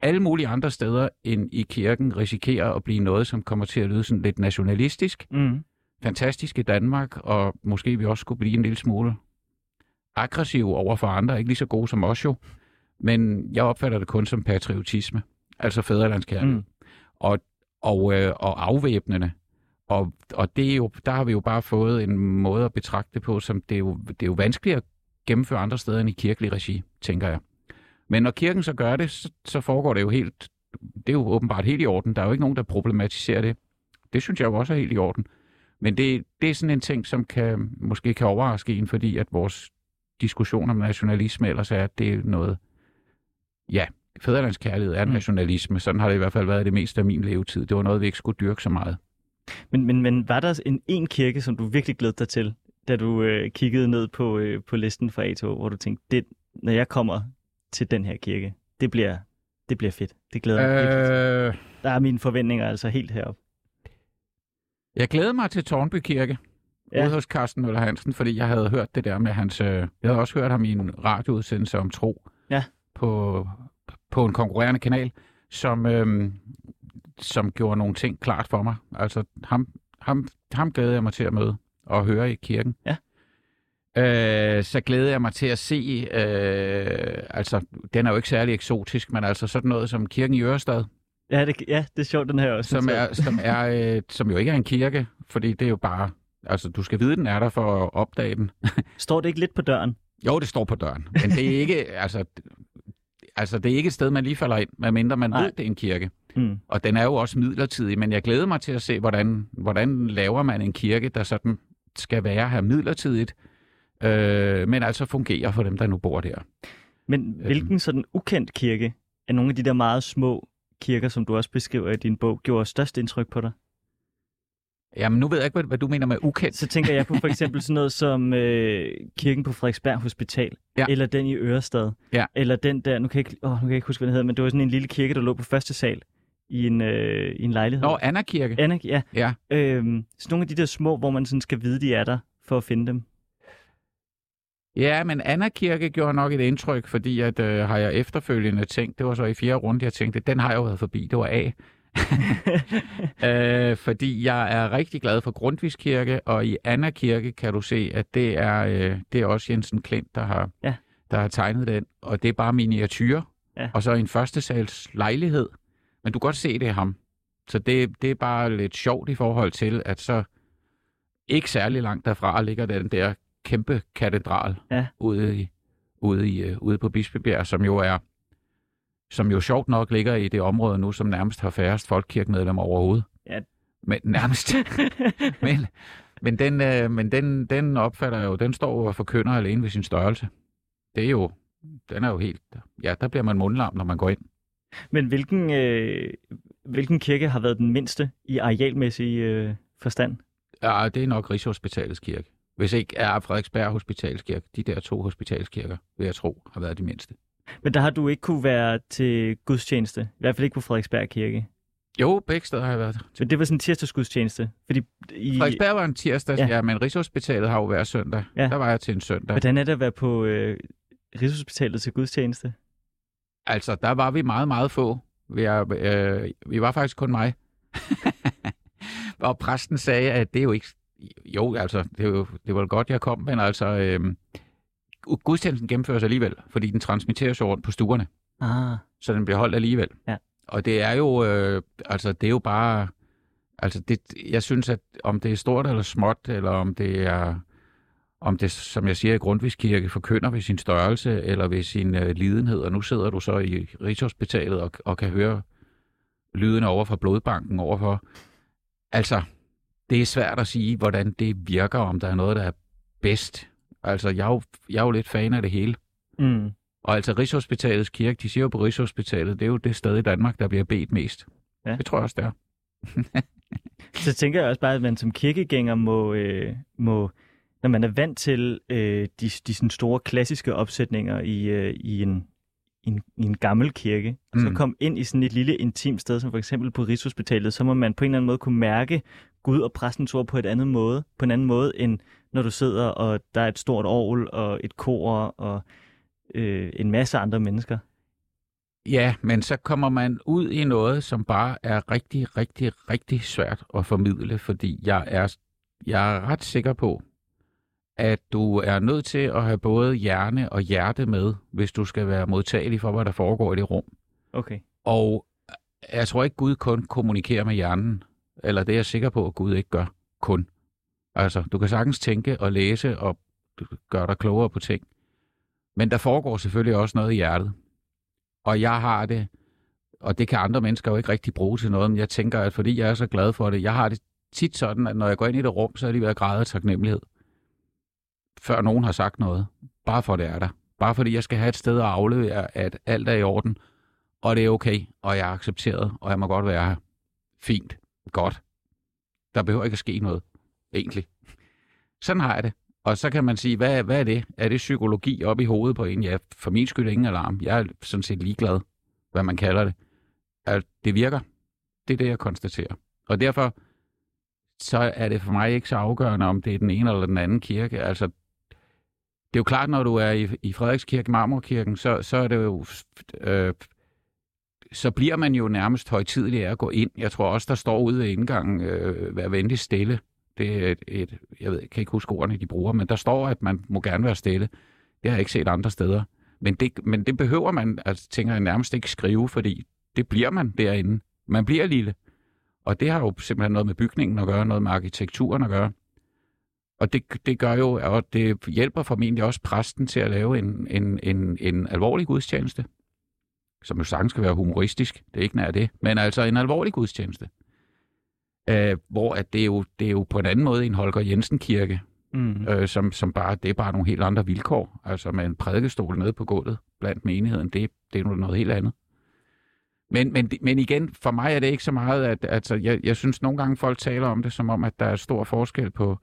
alle mulige andre steder end i kirken risikerer at blive noget, som kommer til at lyde sådan lidt nationalistisk, Mm. fantastisk i Danmark, og måske vi også skulle blive en lille smule aggressive over for andre, ikke lige så gode som os jo, men jeg opfatter det kun som patriotisme, altså fædrelandskærlighed, Mm. og, og, øh, og afvæbnende. Og, og det er jo, der har vi jo bare fået en måde at betragte det på, som det er, jo, det er jo vanskeligt at gennemføre andre steder end i kirkelig regi, tænker jeg. Men når kirken så gør det, så, så foregår det jo helt, det er jo åbenbart helt i orden. Der er jo ikke nogen, der problematiserer det. Det synes jeg jo også er helt i orden. Men det, det er sådan en ting, som kan, måske kan overraske en, fordi at vores diskussion om nationalisme ellers er, at det er noget, ja, fædrelandskærlighed er Mm. nationalisme. Sådan har det i hvert fald været det meste af min levetid. Det var noget, vi ikke skulle dyrke så meget. Men, men, men var der en, en kirke, som du virkelig glædede dig til, da du øh, kiggede ned på, øh, på listen fra A til Å, hvor du tænkte, det, når jeg kommer til den her kirke, det bliver, det bliver fedt. Det glæder mig. Øh, Der er mine forventninger altså helt heroppe. jeg glæder mig til Tornby Kirke. Ja. Ude hos Carsten Møller Hansen, fordi jeg havde hørt det der med hans... Øh, jeg havde også hørt ham i en radioudsendelse om tro. Ja. På, på en konkurrerende kanal, som, øh, som gjorde nogle ting klart for mig. Altså, ham, ham, ham glæder jeg mig til at møde. og høre i kirken. Ja. Øh, så glæder jeg mig til at se, øh, altså, den er jo ikke særlig eksotisk, men altså sådan noget som kirken i Ørestad, Ja, det, ja, det er sjovt, den her også. som, er, [LAUGHS] som, er, øh, som jo ikke er en kirke, fordi det er jo bare, altså du skal vide, den er der for at opdage den. [LAUGHS] Står det ikke lidt på døren? Jo, det står på døren, men det er ikke, [LAUGHS] altså, altså det er ikke et sted, man lige falder ind, medmindre man Nej. ved, det er en kirke. Mm. Og den er jo også midlertidig, men jeg glæder mig til at se, hvordan, hvordan laver man en kirke, der sådan skal være her midlertidigt, øh, men altså fungerer for dem, der nu bor der. Men hvilken sådan ukendt kirke af nogle af de der meget små kirker, som du også beskriver i din bog, gjorde størst indtryk på dig? Jamen, nu ved jeg ikke, hvad, hvad du mener med ukendt. Så tænker jeg på for eksempel sådan noget som øh, kirken på Frederiksberg Hospital, Ja. eller den i Ørestad, Ja. eller den der, nu kan, jeg ikke, åh, nu kan jeg ikke huske, hvad den hedder, men det var sådan en lille kirke, der lå på første sal i en, øh, i en lejlighed. Nå, Anna Kirke. Anna, ja. Ja. Øhm, sådan nogle af de der små, hvor man sådan skal vide, de er der, for at finde dem. Ja, men Anna Kirke gjorde nok et indtryk, fordi at, øh, har jeg efterfølgende tænkt, det var så i fjerde runde, jeg tænkte, den har jeg jo været forbi, det var A. [LAUGHS] øh, fordi jeg er rigtig glad for Grundtvigs Kirke, og i Anna Kirke kan du se, at det er, øh, det er også Jensen Klint, der har, Ja. der har tegnet den, og det er bare miniatyrer, Ja. og så en første sals lejlighed, men du kan godt se, det er ham. Så det, det er bare lidt sjovt i forhold til, at så ikke særlig langt derfra ligger den der kæmpe katedral Ja. ude, i, ude, i, øh, ude på Bispebjerg, som jo er som jo sjovt nok ligger i det område nu, som nærmest har færrest folkekirkemedlemmer overhovedet. Ja. Men nærmest. [LAUGHS] men men, den, øh, men den, den opfatter jo, den står og forkynder alene ved sin størrelse. Det er jo, den er jo helt, ja, der bliver man mundlam, når man går ind. Men hvilken, øh, hvilken kirke har været den mindste i arealmæssig øh, forstand? Ja, det er nok Rigshospitalets kirke. Hvis ikke er Frederiksberg Hospitalskirke, de der to hospitalskirker, vil jeg tro, har været de mindste. Men der har du ikke kunne være til gudstjeneste. I hvert fald ikke på Frederiksberg Kirke. Jo, begge steder har jeg været. Men det var sådan en tirsdagsgudstjeneste. Fordi i, Frederiksberg var en tirsdag, Ja. ja. men Rigshospitalet har jo været søndag. Ja. Der var jeg til en søndag. hvordan er det at være på øh, Rigshospitalet til gudstjeneste? Altså, der var vi meget, meget få. Vi, er, øh, vi var faktisk kun mig. [LAUGHS] og præsten sagde, at det er jo ikke... Jo, altså, det, det var godt, jeg kom, men altså... Øh, gudstjenesten gennemføres alligevel, fordi den transmitteres rundt på stuerne, Ah, så den bliver holdt alligevel. Ja. Og det er jo... Øh, altså, det er jo bare... Altså, det, jeg synes, at om det er stort eller småt, eller om det er om det, som jeg siger, i Grundtvigskirke forkynder ved sin størrelse eller ved sin øh, lidenhed, og nu sidder du så i Rigshospitalet og, og kan høre lydene over fra blodbanken overfor. Altså, det er svært at sige, hvordan det virker, om der er noget, der er bedst. Altså, jeg er jo, jeg er jo lidt fan af det hele. mm. Og altså, Rigshospitalets kirke, de siger jo på Rigshospitalet, det er jo det sted i Danmark, der bliver bedt mest. Ja. Det tror jeg også, det er. [LAUGHS] Så tænker jeg også bare, at man som kirkegænger må, øh, må når man er vant til øh, de, de sådan store klassiske opsætninger i, øh, i, en, i, en, i en gammel kirke, og så Mm. kom ind i sådan et lille intimt sted, som for eksempel på Rigshospitalet, så må man på en eller anden måde kunne mærke Gud og præstens ord på et andet måde, på en anden måde, end når du sidder, og der er et stort orgel og et kor og øh, en masse andre mennesker. Ja, men så kommer man ud i noget, som bare er rigtig, rigtig, rigtig svært at formidle, fordi jeg er, jeg er ret sikker på, at du er nødt til at have både hjerne og hjerte med, hvis du skal være modtagelig for, hvad der foregår i det rum. Okay. Og jeg tror ikke, Gud kun kommunikerer med hjernen, eller det er jeg sikker på, at Gud ikke gør kun. Altså, du kan sagtens tænke og læse og gøre dig klogere på ting. Men der foregår selvfølgelig også noget i hjertet. Og jeg har det, og det kan andre mennesker jo ikke rigtig bruge til noget, men jeg tænker, at fordi jeg er så glad for det, jeg har det tit sådan, at når jeg går ind i det rum, så er det ved at græde af taknemmelighed. Før nogen har sagt noget. Bare for det er der. Bare fordi jeg skal have et sted at aflevere, at alt er i orden, og det er okay, og jeg er accepteret, og jeg må godt være her. Fint. Godt. Der behøver ikke at ske noget, egentlig. Sådan har jeg det. Og så kan man sige, hvad, hvad er det? Er det psykologi op i hovedet på en? Ja, for min skyld ingen alarm. Jeg er sådan set ligeglad, hvad man kalder det. At det virker. Det er det, jeg konstaterer. Og derfor så er det for mig ikke så afgørende, om det er den ene eller den anden kirke. Altså, det er jo klart, når du er i, i Frederikskirke, Marmorkirken, så, så er det jo... Øh, så bliver man jo nærmest højtidlig af at gå ind. Jeg tror også, der står ude ved indgangen, øh, vær venlig stille. Det er et, et, jeg ved, jeg kan ikke huske ordene, de bruger, men der står, at man må gerne være stille. Det har jeg ikke set andre steder. Men det, men det behøver man, altså, tænker jeg, nærmest ikke skrive, fordi det bliver man derinde. Man bliver lille. Og det har jo simpelthen noget med bygningen at gøre, noget med arkitekturen at gøre. Og det, det gør jo, og det hjælper formentlig også præsten til at lave en, en, en, en alvorlig gudstjeneste, som jo sagtens skal være humoristisk, det er ikke nær det, men altså en alvorlig gudstjeneste. Øh, hvor at det, er jo, det er jo på en anden måde en Holger Jensen kirke, mm. øh, som, som bare, det er bare nogle helt andre vilkår. Altså med en prædikestol nede på gulvet blandt menigheden, det, det er noget helt andet. Men, men, men igen, for mig er det ikke så meget, at altså, jeg, jeg synes nogle gange folk taler om det, som om, at der er stor forskel på,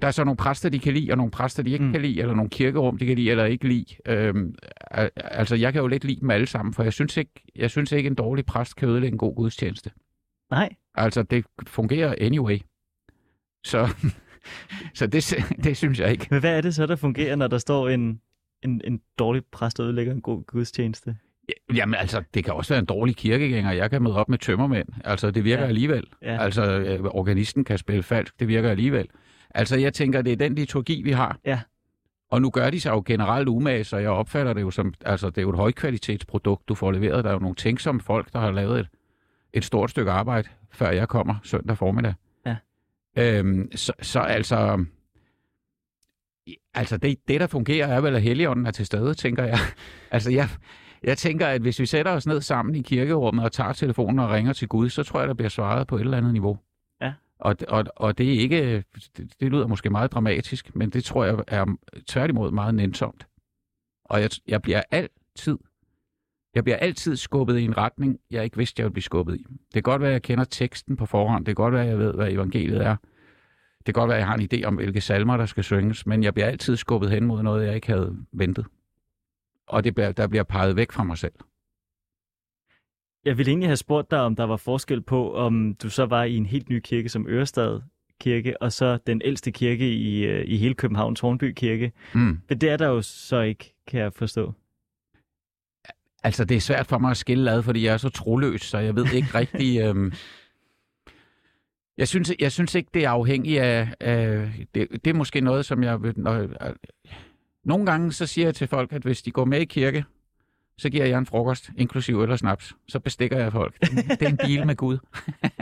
der er så nogle præster, de kan lide, og nogle præster, de ikke mm. kan lide, eller nogle kirkerum, de kan lide eller ikke lide. Øhm, altså, jeg kan jo lidt lide dem alle sammen, for jeg synes ikke, jeg synes ikke en dårlig præst kan ødelægge en god gudstjeneste. Nej. Altså, det fungerer anyway. Så, [LAUGHS] så det, det synes jeg ikke. Men hvad er det så, der fungerer, når der står en, en, en dårlig præst, der ødelægger en god gudstjeneste? Jamen altså, det kan også være en dårlig kirkegænger. Jeg kan møde op med tømmermænd. Altså, det virker ja. alligevel. Ja. Altså, øh, organisten kan spille falsk. Det virker alligevel. Altså, jeg tænker, det er den liturgi, vi har. Ja. Og nu gør de sig jo generelt umage, så jeg opfatter det jo som, altså, det er jo et højkvalitetsprodukt, du får leveret. Der er jo nogle tænksomme folk, der har lavet et, et stort stykke arbejde, før jeg kommer søndag formiddag. Ja. Øhm, så, så altså, altså det, det, der fungerer, er vel, at Helligånden er til stede, tænker jeg. [LAUGHS] altså, jeg, jeg tænker, at hvis vi sætter os ned sammen i kirkerummet og tager telefonen og ringer til Gud, så tror jeg, der bliver svaret på et eller andet niveau. Og, og, og det er ikke, det, det lyder måske meget dramatisk, men det tror jeg er tværtimod meget nænsomt. Og jeg, jeg bliver altid, jeg bliver altid skubbet i en retning, jeg ikke vidste, jeg ville blive skubbet i. Det kan godt være, at jeg kender teksten på forhånd. Det kan godt være, at jeg ved, hvad evangeliet er. Det kan godt være, at jeg har en idé om, hvilke salmer, der skal synges, men jeg bliver altid skubbet hen mod noget, jeg ikke havde ventet og det bliver, der bliver peget væk fra mig selv. Jeg ville egentlig have spurgt dig, om der var forskel på, om du så var i en helt ny kirke som Ørestad Kirke, og så den ældste kirke i, øh, i hele København, Tornby Kirke. Mm. Men det er der jo så ikke, kan jeg forstå. Altså, det er svært for mig at skille ad, fordi jeg er så troløs, så jeg ved ikke rigtig... [LAUGHS] øhm... Jeg synes, jeg synes ikke, det er afhængigt af... af det, det er måske noget, som jeg... Når, nogle gange så siger jeg til folk, at hvis de går med i kirke, så giver jeg en frokost, inklusiv øl og snaps. Så bestikker jeg folk. Det er en deal med Gud.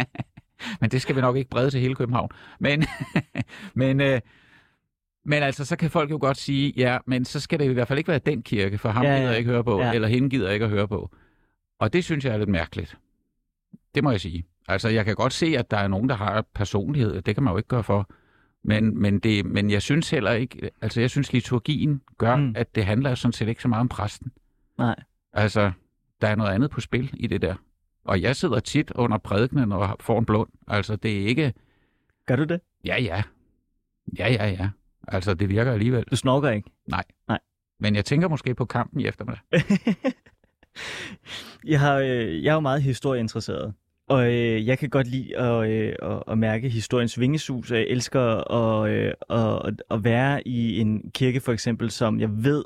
[LAUGHS] men det skal vi nok ikke brede til hele København. Men, [LAUGHS] men, øh, men altså, så kan folk jo godt sige, ja, men så skal det i hvert fald ikke være den kirke, for ham ja, ja. gider jeg ikke høre på, ja. eller hende gider jeg ikke at høre på. Og det synes jeg er lidt mærkeligt. Det må jeg sige. Altså, jeg kan godt se, at der er nogen, der har personlighed. Det kan man jo ikke gøre for. Men, men, det, men jeg synes heller ikke, altså jeg synes liturgien gør, mm. at det handler sådan set ikke så meget om præsten. Nej. Altså, der er noget andet på spil i det der. Og jeg sidder tit under prædikenen og får en blund. Altså, det er ikke... Gør du det? Ja, ja. Ja, ja, ja. Altså, det virker alligevel. Du snorker ikke? Nej. Nej. Men jeg tænker måske på kampen i eftermiddag. [LAUGHS] jeg, har, øh, jeg er jo meget historieinteresseret. Og øh, jeg kan godt lide at, øh, at, at mærke historiens vingesus, og jeg elsker at, øh, at, at være i en kirke for eksempel, som jeg ved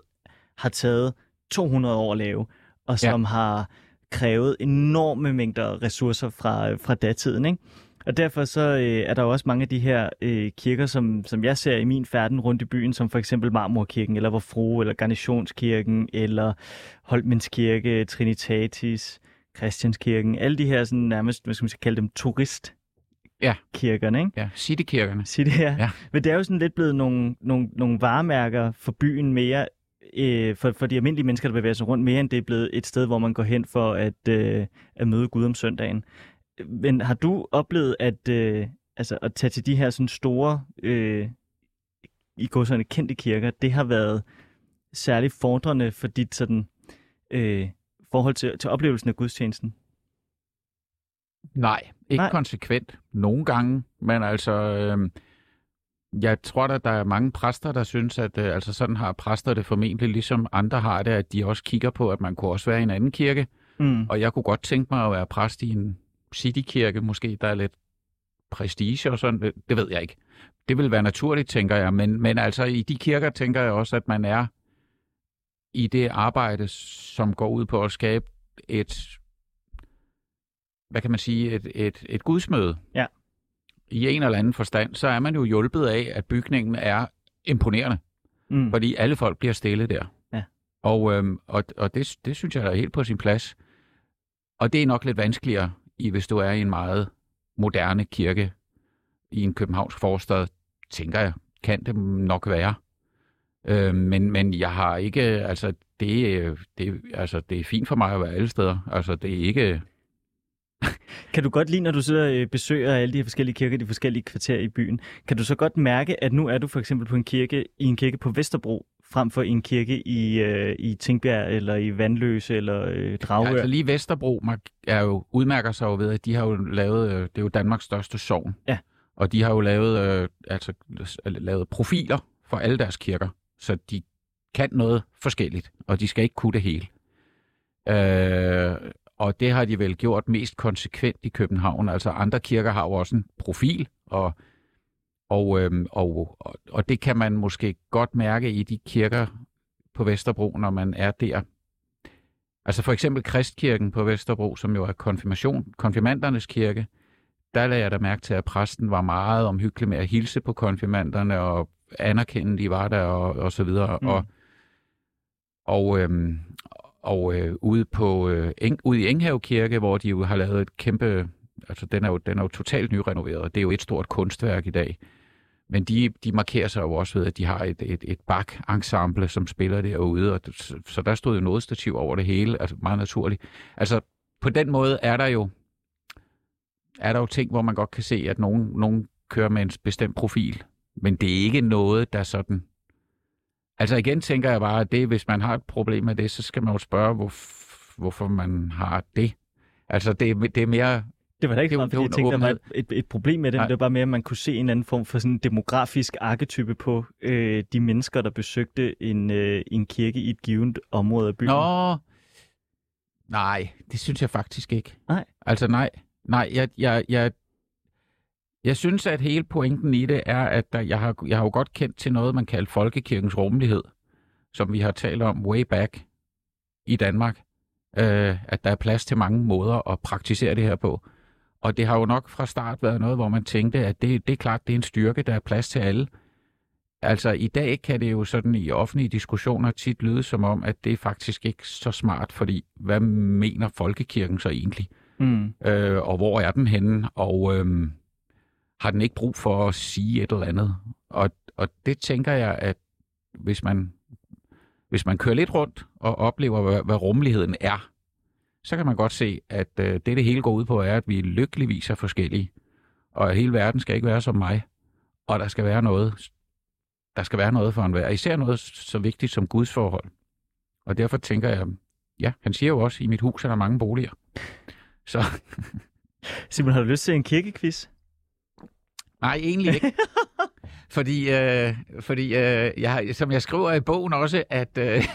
har taget 200 år at lave, og som ja. har krævet enorme mængder ressourcer fra, fra datiden. Ikke? Og derfor så øh, er der jo også mange af de her øh, kirker, som, som jeg ser i min færden rundt i byen, som for eksempel Marmorkirken, eller Vorfro, eller Garnitionskirken, eller Holmenskirke, Trinitatis, Christianskirken, alle de her sådan nærmest, hvad skal man kalde dem, turist ja. kirkerne, ikke? Ja, citykirkerne. City, ja. ja. Men det er jo sådan lidt blevet nogle, nogle, nogle varemærker for byen mere, øh, for, for de almindelige mennesker, der bevæger sig rundt, mere end det er blevet et sted, hvor man går hen for at, øh, at møde Gud om søndagen. Men har du oplevet at, øh, altså, at tage til de her sådan store, øh, i går sådan kendte kirker, det har været særligt fordrende for dit sådan, øh, forhold til, til oplevelsen af gudstjenesten? Nej, ikke Nej. konsekvent. Nogle gange, men altså... Øh, jeg tror at der er mange præster, der synes, at øh, altså sådan har præster det formentlig, ligesom andre har det, at de også kigger på, at man kunne også være i en anden kirke. Mm. Og jeg kunne godt tænke mig at være præst i en citykirke, måske der er lidt prestige og sådan, det ved jeg ikke. Det vil være naturligt, tænker jeg, men, men altså i de kirker tænker jeg også, at man er i det arbejde, som går ud på at skabe et, hvad kan man sige, et, et, et gudsmøde. Ja. I en eller anden forstand, så er man jo hjulpet af, at bygningen er imponerende. Mm. Fordi alle folk bliver stille der. Ja. Og, øhm, og, og det, det synes jeg er helt på sin plads. Og det er nok lidt vanskeligere, i, hvis du er i en meget moderne kirke i en københavnsk forstad, tænker jeg, kan det nok være. Øh, men, men jeg har ikke, altså det, det, altså det er fint for mig at være alle steder. Altså det er ikke, [LAUGHS] Kan du godt lide, når du sidder og besøger alle de her forskellige kirker, de forskellige kvarterer i byen, kan du så godt mærke, at nu er du for eksempel på en kirke, i en kirke på Vesterbro, frem for i en kirke i, øh, i Tingbjerg, eller i Vandløse, eller øh, Dragør? Ja, altså lige Vesterbro er jo, udmærker sig jo ved, at de har jo lavet, øh, det er jo Danmarks største sogn. Ja. Og de har jo lavet, øh, altså, lavet profiler for alle deres kirker, så de kan noget forskelligt, og de skal ikke kunne det hele. Øh, og det har de vel gjort mest konsekvent i København. Altså andre kirker har jo også en profil, og, og, øhm, og, og, og det kan man måske godt mærke i de kirker på Vesterbro, når man er der. Altså for eksempel Kristkirken på Vesterbro, som jo er konfirmation, konfirmandernes kirke, der lagde jeg da mærke til, at præsten var meget omhyggelig med at hilse på konfirmanderne og anerkende, de var der og, og så videre. Mm. Og, og, øhm, og øh, ude, på, øh, Eng, ude i Enghave Kirke, hvor de jo har lavet et kæmpe... Altså, den er jo, den er jo totalt nyrenoveret. Det er jo et stort kunstværk i dag. Men de, de markerer sig jo også ved, at de har et, et, et bak-ensemble, som spiller derude. Og, så, så der stod jo noget stativ over det hele. Altså, meget naturligt. Altså, på den måde er der jo er der jo ting, hvor man godt kan se, at nogen, nogen kører med en bestemt profil. Men det er ikke noget, der sådan Altså igen tænker jeg bare, at det, hvis man har et problem med det, så skal man jo spørge, hvor, hvorfor man har det. Altså det, det er mere... Det var da ikke så meget, fordi jeg tænkte, der var et, et, problem med det, det var bare mere, at man kunne se en anden form for sådan en demografisk arketype på øh, de mennesker, der besøgte en, øh, en kirke i et givet område af byen. Nå, nej, det synes jeg faktisk ikke. Nej. Altså nej, nej, jeg, jeg, jeg, jeg synes, at hele pointen i det er, at der, jeg, har, jeg har jo godt kendt til noget, man kalder folkekirkens rummelighed, som vi har talt om way back i Danmark, øh, at der er plads til mange måder at praktisere det her på. Og det har jo nok fra start været noget, hvor man tænkte, at det, det er klart, det er en styrke, der er plads til alle. Altså i dag kan det jo sådan i offentlige diskussioner tit lyde som om, at det er faktisk ikke så smart, fordi hvad mener folkekirken så egentlig? Mm. Øh, og hvor er den henne? Og øh, har den ikke brug for at sige et eller andet. Og, og det tænker jeg, at hvis man, hvis man kører lidt rundt og oplever, hvad, hvad rummeligheden er, så kan man godt se, at øh, det, det hele går ud på, er, at vi lykkeligvis er forskellige. Og hele verden skal ikke være som mig. Og der skal være noget, der skal være noget for enhver. Især noget så vigtigt som Guds forhold. Og derfor tænker jeg, ja, han siger jo også, i mit hus er der mange boliger. Så... Simon, har du lyst til en kirkequiz? Nej, egentlig ikke. [LAUGHS] fordi, øh, fordi øh, jeg, som jeg skriver i bogen også, at, øh, [LAUGHS]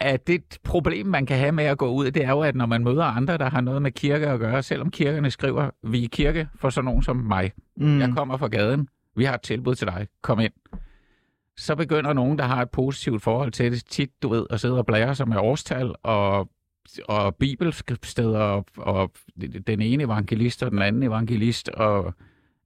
at det problem, man kan have med at gå ud, det er jo, at når man møder andre, der har noget med kirke at gøre, selvom kirkerne skriver, vi er kirke for sådan nogen som mig. Mm. Jeg kommer fra gaden. Vi har et tilbud til dig. Kom ind. Så begynder nogen, der har et positivt forhold til det, tit, du ved, at sidde og blære sig med årstal og og bibelsteder, og, og den ene evangelist og den anden evangelist, og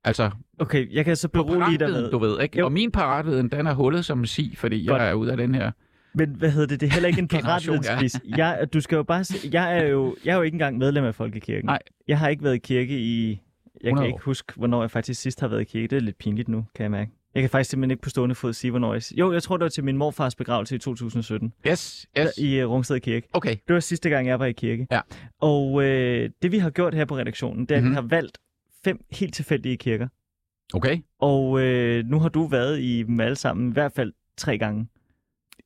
altså... Okay, jeg kan så berolige dig med... du ved, ikke? Jo. Og min paratviden, den er hullet som en si, fordi Godt. jeg er ude af den her... Men hvad hedder det? Det er heller ikke en [LAUGHS] paratvidensquiz. Ja. Jeg, du skal jo bare se, jeg er jo, jeg er jo ikke engang medlem af Folkekirken. Nej. Jeg har ikke været i kirke i... Jeg kan ikke huske, hvornår jeg faktisk sidst har været i kirke. Det er lidt pinligt nu, kan jeg mærke. Jeg kan faktisk simpelthen ikke på stående fod sige, hvornår jeg... Jo, jeg tror, det var til min morfars begravelse i 2017. Yes, yes. I uh, Rungsted Kirke. Okay. Det var sidste gang, jeg var i kirke. Ja. Og øh, det, vi har gjort her på redaktionen, det er, mm-hmm. at vi mhm. har valgt fem helt tilfældige kirker. Okay. Og øh, nu har du været i dem alle sammen i hvert fald tre gange.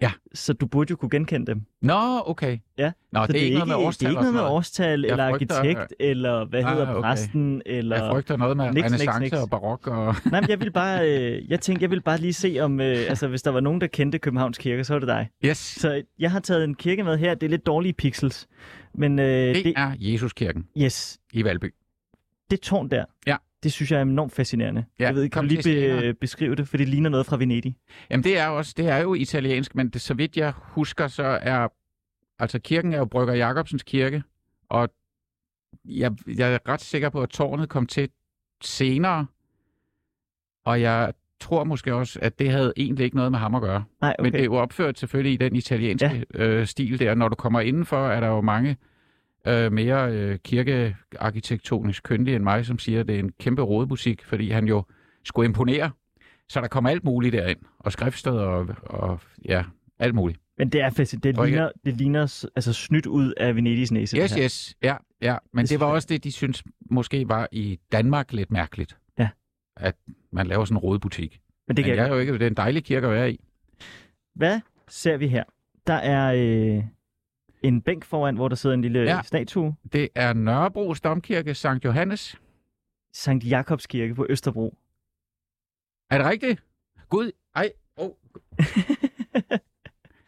Ja. Så du burde jo kunne genkende dem. Nå, okay. Ja. Nå, det, det er ikke noget med årstal. Det er ikke noget med årstal, eller frygter, arkitekt, eller hvad hedder okay. præsten, eller... Jeg frygter noget med renaissance og barok. Og... [LAUGHS] Nej, men jeg vil bare, øh, jeg tænkte, jeg vil bare lige se, om øh, altså, hvis der var nogen, der kendte Københavns Kirke, så var det dig. Yes. Så jeg har taget en kirke med her. Det er lidt dårlige pixels. Men, øh, det, det er Jesuskirken. Yes. I Valby. Det tårn der. Ja det synes jeg er enormt fascinerende. Ja, jeg ved ikke, kan du lige be- beskrive det, for det ligner noget fra Venedig. Jamen det er også, det er jo italiensk, men det, så vidt jeg husker, så er, altså kirken er jo Brygger Jacobsens kirke, og jeg, jeg er ret sikker på, at tårnet kom til senere, og jeg tror måske også, at det havde egentlig ikke noget med ham at gøre. Nej, Men det er okay. jo opført selvfølgelig i den italienske ja. øh, stil der. Når du kommer indenfor, er der jo mange øh, mere øh, kirkearkitektonisk kyndige end mig, som siger, at det er en kæmpe rodebutik, fordi han jo skulle imponere. Så der kommer alt muligt derind. Og skriftsted og, og ja, alt muligt. Men det er faktisk, det ligner, det ligner altså snydt ud af Venedigs næse. Yes, yes. Ja, ja. Men Det det var også det, de synes måske var i Danmark lidt mærkeligt. Ja. At man laver sådan en rodebutik. Men det kan Men jeg jeg er jo ikke, det er en dejlig kirke at være i. Hvad ser vi her? Der er øh, en bænk foran, hvor der sidder en lille Ja. statue. Det er Nørrebros Domkirke, Sankt Johannes. Sankt Jakobs Kirke på Østerbro. Er det rigtigt? Gud, ej, oh. [LAUGHS]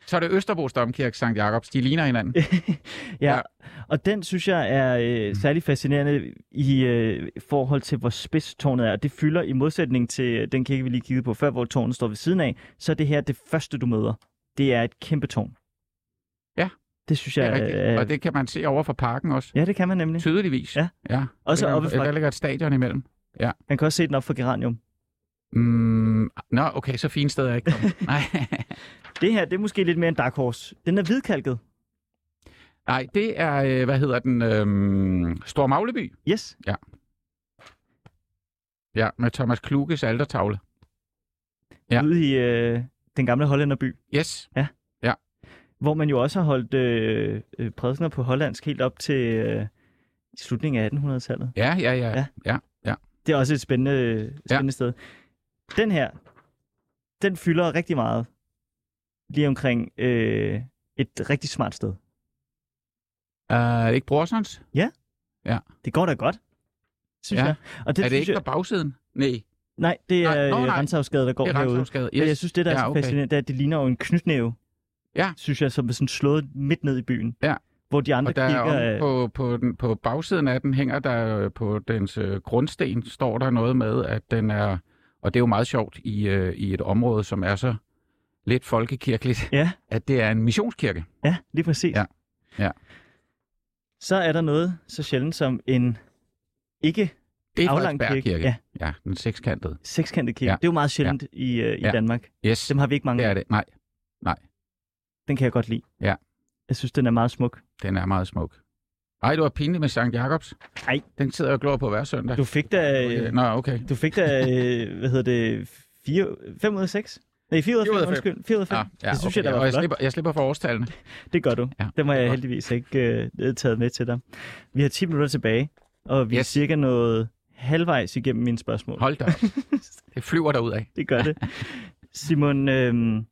Så er det Østerbros Domkirke, Sankt Jakobs. De ligner hinanden. [LAUGHS] ja. Ja. og den synes jeg er øh, særlig fascinerende i øh, forhold til, hvor spids tårnet er. Det fylder i modsætning til øh, den kirke, vi lige kiggede på før, hvor tårnet står ved siden af, så er det her det første, du møder. Det er et kæmpe tårn. Ja. Det synes Det jeg er rigtigt. er... Og det kan man se over for parken også. Ja, det kan man nemlig. Tydeligvis. Ja. ja. Også oppe fra- der ligger et stadion imellem. Man kan også se den op for Geranium. Mm, nå, okay, så fint sted er jeg ikke kommet. [LAUGHS] Nej. Det her, det er måske lidt mere en dark horse. Den er hvidkalket. Nej, det er, øh, hvad hedder den, øhm, Stor Magleby. Yes. Ja, med Thomas Kluges altertavle. Ja. Ja. Ude i øh, den gamle hollænderby, Yes. Hvor man jo også har holdt øh, øh, prædikener på hollandsk helt op til øh, slutningen af 1800-tallet. Ja, ja, ja. Ja. ja. ja. Det er også et spændende, spændende ja. sted. Den her, den fylder rigtig meget lige omkring øh, et rigtig smart sted. Uh, er det ikke Brorsons? Det går da godt, synes Ja. jeg. Og er det ikke jeg, på bagsiden? Nej, Nej, det er øh. Renshavsgade, der går det er herude. Yes. Men jeg synes, det der er Ja, så okay. fascinerende, det er, at det ligner jo en knytnæve. Ja. Synes jeg, som er sådan slået midt ned i byen. Ja. Hvor de andre Og der er om, er... på, på, den, på bagsiden af den hænger der øh, på dens øh, grundsten, står der noget med, at den er, og det er jo meget sjovt i, øh, i et område, som er så lidt folkekirkeligt, Ja, at det er en missionskirke. ja, lige præcis. Ja. Ja. Så er der noget så sjældent som en ikke Det er aflang kirke. Kirke. Ja, ja, den sekskantede. sekskantet kirke. Ja. Det er jo meget sjældent ja. i, uh, i Ja. Danmark. Yes, Dem har vi ikke mange det er det. Nej, Den kan jeg godt lide. Ja. Jeg synes, den er meget smuk. den er meget smuk. Ej, du var pinlig med Sankt Jakobs. Ej. Den sidder jeg og glor på hver søndag. Du fik da, øh, Nå, okay. du fik da øh, hvad hedder det, 4, 5 ud af 6? Nej, 4 ud af 5, Fire ud af fem. undskyld. 4 ud af 5. Ja, ja, det synes okay. jeg, der og var jeg flot. slipper, jeg slipper for årstallene. Det gør du. Ja, det er jeg godt. heldigvis ikke øh, taget med til dig. Vi har 10 minutter tilbage, og vi yes. er cirka nået halvvejs igennem mine spørgsmål. Hold da op. [LAUGHS] Det flyver derud af. Det gør det. Simon, øh,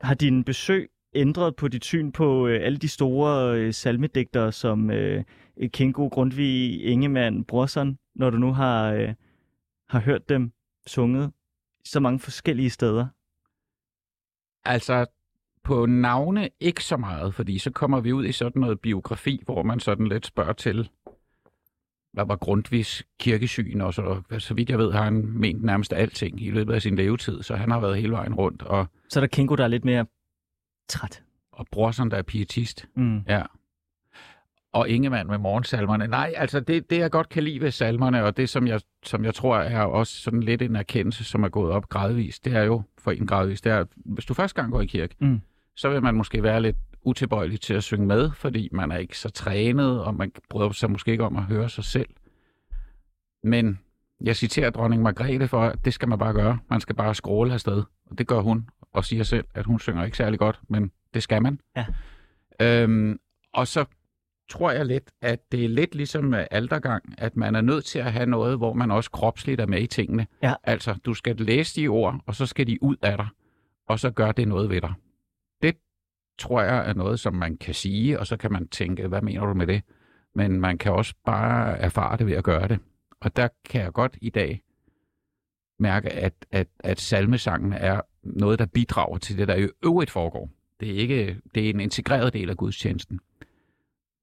har din besøg ændret på dit syn på øh, alle de store øh, salmedigtere som øh, Kingo, Grundtvig, Ingemann, Brorson, når du nu har, øh, har hørt dem sunget så mange forskellige steder? Altså, på navne ikke så meget, fordi så kommer vi ud i sådan noget biografi, hvor man sådan lidt spørger til, hvad var Grundtvigs kirkesyn, og så, så vidt jeg ved, har han ment nærmest alting i løbet af sin levetid, så han har været hele vejen rundt, og, Så er der Kingo, der er lidt mere træt. og brorson, der er pietist. Mm. Ja. Og Ingemann med morgensalmerne. Nej, altså det, det jeg godt kan lide ved salmerne, og det som jeg, som jeg tror er også sådan lidt en erkendelse, som er gået op gradvist, det er jo for en gradvist, det er, hvis du første gang går i kirke, Mm. så vil man måske være lidt utilbøjelig til at synge med, fordi man er ikke så trænet, og man bryder sig måske ikke om at høre sig selv. Men jeg citerer dronning Margrethe for, at det skal man bare gøre. Man skal bare skråle afsted. Og det gør hun, og siger selv, at hun synger ikke særlig godt, men det skal man. Ja. Øhm, og så tror jeg lidt, at det er lidt ligesom med aldergang, at man er nødt til at have noget, hvor man også kropsligt er med i tingene. Ja. Altså, du skal læse de ord, og så skal de ud af dig, og så gør det noget ved dig. Det tror jeg er noget, som man kan sige, og så kan man tænke, hvad mener du med det? Men man kan også bare erfare det ved at gøre det. Og der kan jeg godt i dag mærke, at, at, at salmesangen er noget, der bidrager til det, der i øvrigt foregår. Det er, ikke, det er en integreret del af gudstjenesten,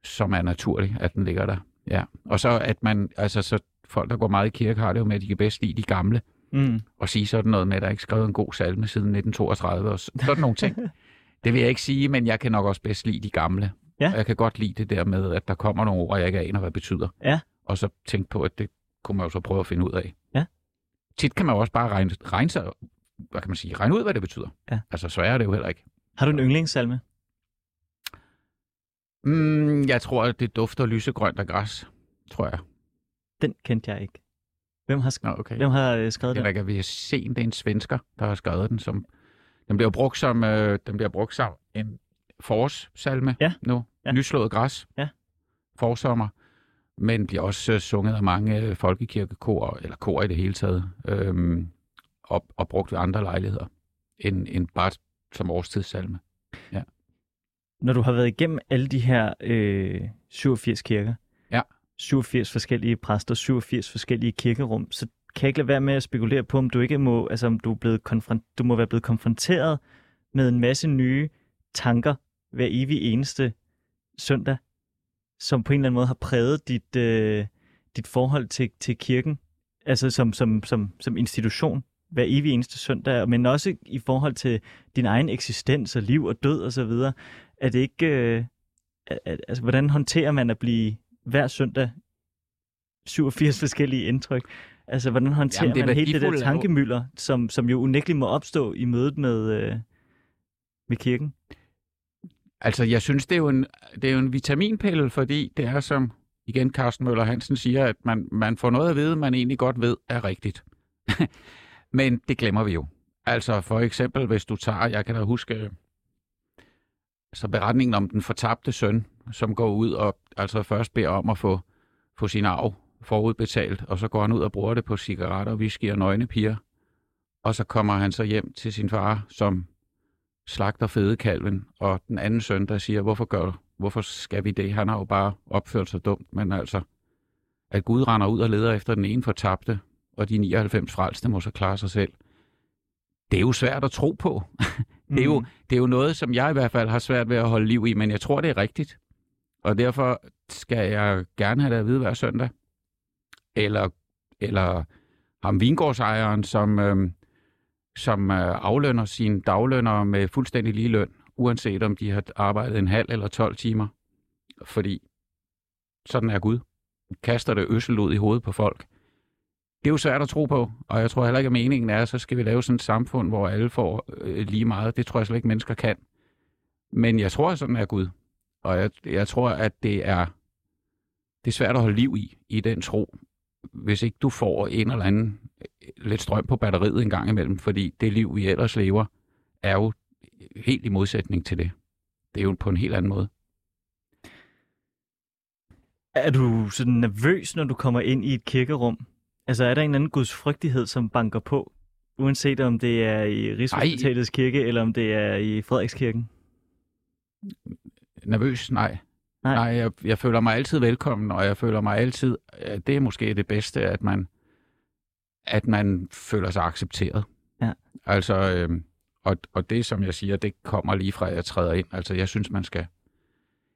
som er naturlig, at den ligger der. Ja. Og så at man, altså så folk, der går meget i kirke, har det jo med, at de kan bedst lide de gamle, Mm. og sige sådan noget med, at der er ikke skrevet en god salme siden 1932, og sådan nogle ting. Det vil jeg ikke sige, men jeg kan nok også bedst lide de gamle. Ja. Og jeg kan godt lide det der med, at der kommer nogle ord, jeg ikke aner, hvad det betyder. Ja. Og så tænke på, at det kunne man jo så prøve at finde ud af. Ja. Tit kan man jo også bare regne, regne sig, hvad kan man sige, regne ud, hvad det betyder. Ja. Altså sværere er det jo heller ikke. Har du en yndlingssalme? Mm, jeg tror, at det dufter lysegrønt af græs, tror jeg. Den kendte jeg ikke. Hvem har, sk- Nå, okay. hvem har øh, skrevet den? Henrik, er vi har set, det er en svensker, der har skrevet den. Som, den bliver brugt som, øh, den bliver brugt som en forårssalme Ja. nu. Ja. Nyslået græs. Ja. Forsommer. Men bliver også øh, sunget af mange øh, folkekirkekor, eller kor i det hele taget, øhm, og, og brugt ved andre lejligheder, end, end bare som årstidssalme. Når du har været igennem alle de her øh, 87 kirker, Ja. 87 forskellige præster, 87 forskellige kirkerum, så kan jeg ikke lade være med at spekulere på, om du ikke må, altså om du, er blevet konfron- du må være blevet konfronteret med en masse nye tanker hver evig eneste søndag, som på en eller anden måde har præget dit, øh, dit forhold til, til kirken, altså som, som, som, som institution hver evig eneste søndag, men også i forhold til din egen eksistens og liv og død og så videre. Er det ikke... Øh, altså, hvordan håndterer man at blive hver søndag 87 forskellige indtryk? Altså, hvordan håndterer Jamen, det man hele det der er tankemøller, som, som jo unægteligt må opstå i mødet med, øh, med kirken? Altså, jeg synes, det er, jo en, det er jo en vitaminpille, fordi det er, som igen Carsten Møller Hansen siger, at man, man får noget at vide, man egentlig godt ved er rigtigt. [LAUGHS] Men det glemmer vi jo. Altså, for eksempel, hvis du tager, jeg kan da huske, så beretningen om den fortabte søn, som går ud og altså først beder om at få, få sin arv forudbetalt, og så går han ud og bruger det på cigaretter, whisky og nøgne piger. Og så kommer han så hjem til sin far, som slagter fedekalven, og den anden søn, der siger, hvorfor gør du? Hvorfor skal vi det? Han har jo bare opført sig dumt, men altså, at Gud render ud og leder efter den ene fortabte, og de 99 frelste må så klare sig selv. Det er jo svært at tro på. [LAUGHS] Det er, jo, Mm. det er jo noget, som jeg i hvert fald har svært ved at holde liv i, men jeg tror, det er rigtigt. Og derfor skal jeg gerne have det at vide hver søndag. Eller, eller ham vingårdsejeren, som, øh, som øh, aflønner sine daglønner med fuldstændig lige løn, uanset om de har arbejdet en halv eller 12 timer. Fordi sådan er Gud. Kaster det øssel ud i hovedet på folk. Det er jo svært at tro på, og jeg tror heller ikke, at meningen er, at så skal vi lave sådan et samfund, hvor alle får øh, lige meget. Det tror jeg slet ikke, mennesker kan. Men jeg tror, at sådan er Gud. Og jeg, jeg tror, at det er, det er svært at holde liv i, i den tro, hvis ikke du får en eller anden øh, lidt strøm på batteriet en gang imellem, fordi det liv, vi ellers lever, er jo helt i modsætning til det. Det er jo på en helt anden måde. Er du sådan nervøs, når du kommer ind i et kirkerum? Altså, er der en anden gudsfrygtighed, som banker på? Uanset om det er i Rigshospitalets kirke, eller om det er i Frederikskirken? Nervøs? Nej. Nej. Nej, jeg, jeg føler mig altid velkommen, og jeg føler mig altid, at det er måske det bedste, at man, at man føler sig accepteret. Ja. Altså, øh, og, og det, som jeg siger, det kommer lige fra, at jeg træder ind. Altså, jeg synes, man skal,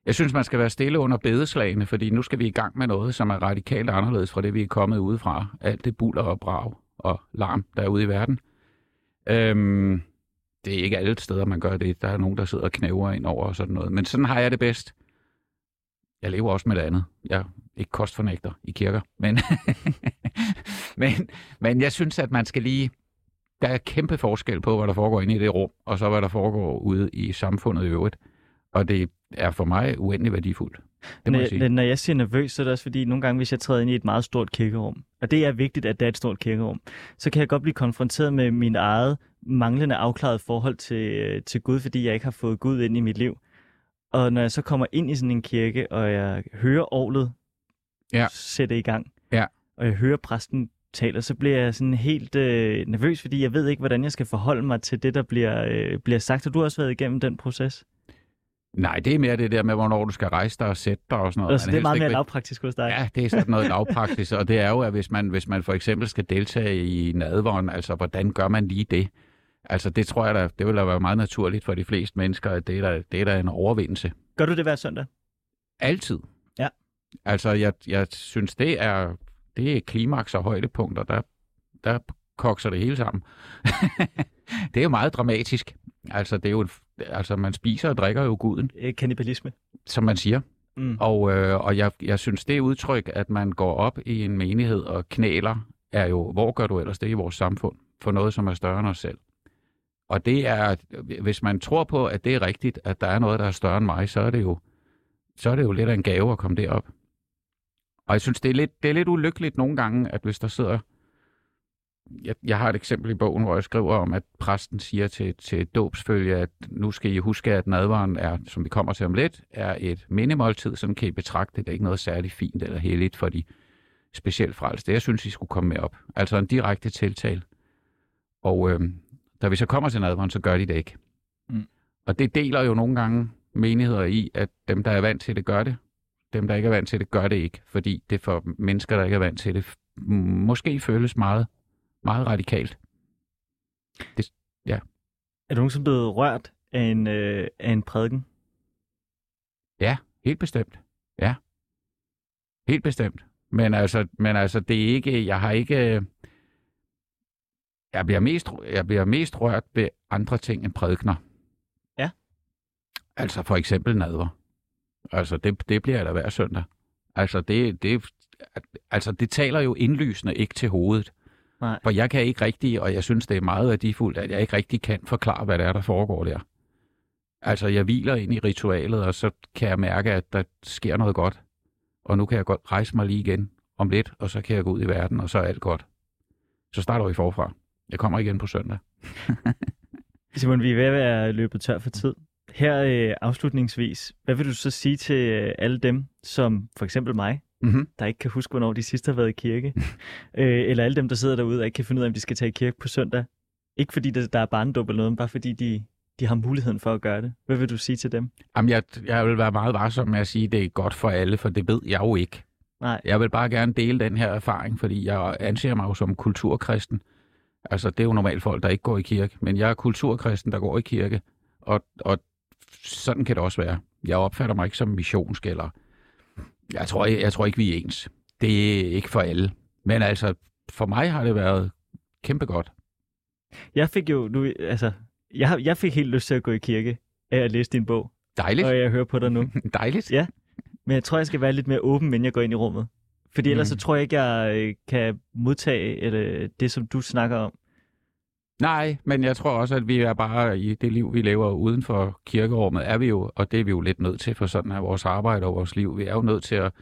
jeg synes, man skal være stille under bedeslagene, fordi nu skal vi i gang med noget, som er radikalt anderledes fra det, vi er kommet udefra. Alt det buller og brag og larm, der er ude i verden. Øhm, det er ikke alle steder, man gør det. Der er nogen, der sidder og knæver ind over og sådan noget. Men sådan har jeg det bedst. Jeg lever også med det andet. Jeg er ikke kostfornægter i kirker. Men, [LAUGHS] men, men jeg synes, at man skal lige... Der er kæmpe forskel på, hvad der foregår inde i det rum, og så hvad der foregår ude i samfundet i øvrigt. Og det er for mig uendelig værdifuldt. Det må når, jeg sige. når jeg siger nervøs, så er det også fordi, nogle gange, hvis jeg træder ind i et meget stort kirkerum, og det er vigtigt, at det er et stort kirkerum, så kan jeg godt blive konfronteret med min eget manglende afklaret forhold til, øh, til Gud, fordi jeg ikke har fået Gud ind i mit liv. Og når jeg så kommer ind i sådan en kirke, og jeg hører orlet Ja. sætte i gang, Ja. og jeg hører præsten taler, så bliver jeg sådan helt øh, nervøs, fordi jeg ved ikke, hvordan jeg skal forholde mig til det, der bliver, øh, bliver sagt. Har du også været igennem den proces? Nej, det er mere det der med, hvornår du skal rejse dig og sætte dig og sådan noget. Altså, Man det er meget mere lavpraktisk hos dig. Ja, det er sådan noget lavpraktisk, og det er jo, at hvis man, hvis man for eksempel skal deltage i nadvånd, altså hvordan gør man lige det? Altså det tror jeg da, det vil da være meget naturligt for de fleste mennesker, at det er da, det er da en overvindelse. Gør du det hver søndag? Altid. Ja. Altså jeg, jeg synes, det er, det er klimaks og højdepunkter, der, der kokser det hele sammen. [LAUGHS] det er jo meget dramatisk. Altså, det er jo, altså man spiser og drikker jo guden. Øh, kannibalisme. som man siger. Mm. Og, øh, og jeg, jeg synes, det udtryk, at man går op i en menighed og knæler, er jo, hvor gør du ellers det i vores samfund, for noget, som er større end os selv. Og det er, hvis man tror på, at det er rigtigt, at der er noget, der er større end mig, så er det jo, så er det jo lidt af en gave at komme derop. Og jeg synes, det er lidt, det er lidt ulykkeligt nogle gange, at hvis der sidder... Jeg, jeg har et eksempel i bogen, hvor jeg skriver om, at præsten siger til, til dåbsfølge, at nu skal I huske, at nadvaren er, som vi kommer til om lidt, er et mindemåltid, som kan I betragte. Det er ikke noget særligt fint eller heldigt for de specielt frelste. Jeg synes, I skulle komme med op. Altså en direkte tiltal. Og øh, da vi så kommer til nadvaren, så gør de det ikke. Mm. Og det deler jo nogle gange menigheder i, at dem, der er vant til det, gør det. Dem, der ikke er vant til det, gør det ikke. Fordi det for mennesker, der ikke er vant til det, måske føles meget, meget radikalt. Er du nogensinde blevet rørt af en, øh, af en prædiken? Ja, helt bestemt. Ja. Helt bestemt. Men altså, men altså det er ikke, jeg har ikke, jeg bliver mest, jeg bliver mest rørt ved andre ting end prædikner. Ja. Altså for eksempel nadver. Altså det, det bliver jeg da hver søndag. Altså det, det, altså det taler jo indlysende ikke til hovedet. Nej. For jeg kan ikke rigtig, og jeg synes det er meget værdifuldt, at jeg ikke rigtig kan forklare, hvad det er, der foregår der. Altså jeg hviler ind i ritualet, og så kan jeg mærke, at der sker noget godt. Og nu kan jeg godt rejse mig lige igen om lidt, og så kan jeg gå ud i verden, og så er alt godt. Så starter vi forfra. Jeg kommer igen på søndag. [LAUGHS] Simon, vi er ved at være løbet tør for tid. Her øh, afslutningsvis, hvad vil du så sige til øh, alle dem, som for eksempel mig, Mm-hmm. der ikke kan huske, hvornår de sidst har været i kirke? [LAUGHS] øh, eller alle dem, der sidder derude og ikke kan finde ud af, om de skal tage i kirke på søndag? Ikke fordi der, der er barndåb eller noget, men bare fordi de, de har muligheden for at gøre det. Hvad vil du sige til dem? Jamen, jeg, jeg vil være meget varsom med at sige, at det er godt for alle, for det ved jeg jo ikke. Nej. Jeg vil bare gerne dele den her erfaring, fordi jeg anser mig jo som kulturkristen. Altså, det er jo normalt folk, der ikke går i kirke, men jeg er kulturkristen, der går i kirke, og, og sådan kan det også være. Jeg opfatter mig ikke som missionsk, eller jeg tror, jeg, jeg tror ikke, vi er ens. Det er ikke for alle. Men altså, for mig har det været kæmpe godt. Jeg fik jo, nu, altså, jeg, jeg fik helt lyst til at gå i kirke af at læse din bog, Dejligt. og jeg hører på dig nu. [LAUGHS] Dejligt. Ja. Men jeg tror, jeg skal være lidt mere åben, inden jeg går ind i rummet. Fordi ellers Mm. så tror jeg ikke, jeg øh, kan modtage eller det, som du snakker om. Nej, men jeg tror også, at vi er bare i det liv, vi lever uden for kirkerummet, er vi jo, og det er vi jo lidt nødt til, for sådan er vores arbejde og vores liv. Vi er jo nødt til at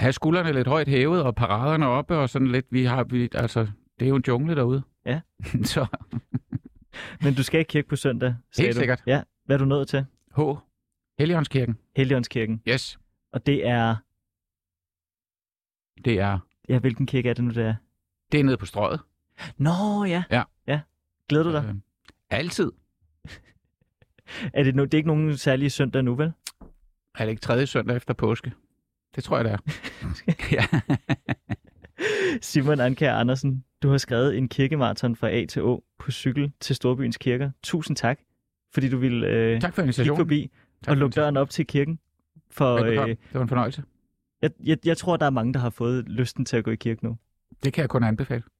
have skuldrene lidt højt hævet og paraderne oppe, og sådan lidt, vi har, vi, altså, det er jo en jungle derude. Ja. [LAUGHS] Så Men du skal i kirke på søndag, sagde Helt du. sikkert. Ja. Hvad er du nået til? H. Helligåndskirken. Helligåndskirken. Yes. Og det er... Det er, Ja, hvilken kirke er det nu, det er? det er nede på strøget. Nå, ja. Ja. ja. Glæder du dig? Øh, altid. [LAUGHS] Er det, no, det er ikke nogen særlige søndag nu, vel? Er det ikke tredje søndag efter påske? Det tror jeg, det er. [LAUGHS] ja. [LAUGHS] Simon Anker Andersen, du har skrevet en kirkemarathon fra A til Å på cykel til Storbyens kirker. Tusind tak, fordi du ville øh, Tak for kigge forbi Tak og lukke døren op til kirken. For øh, Det var en fornøjelse. jeg, jeg, jeg tror, der er mange, der har fået lysten til at gå i kirke nu. Det kan jeg kun anbefale.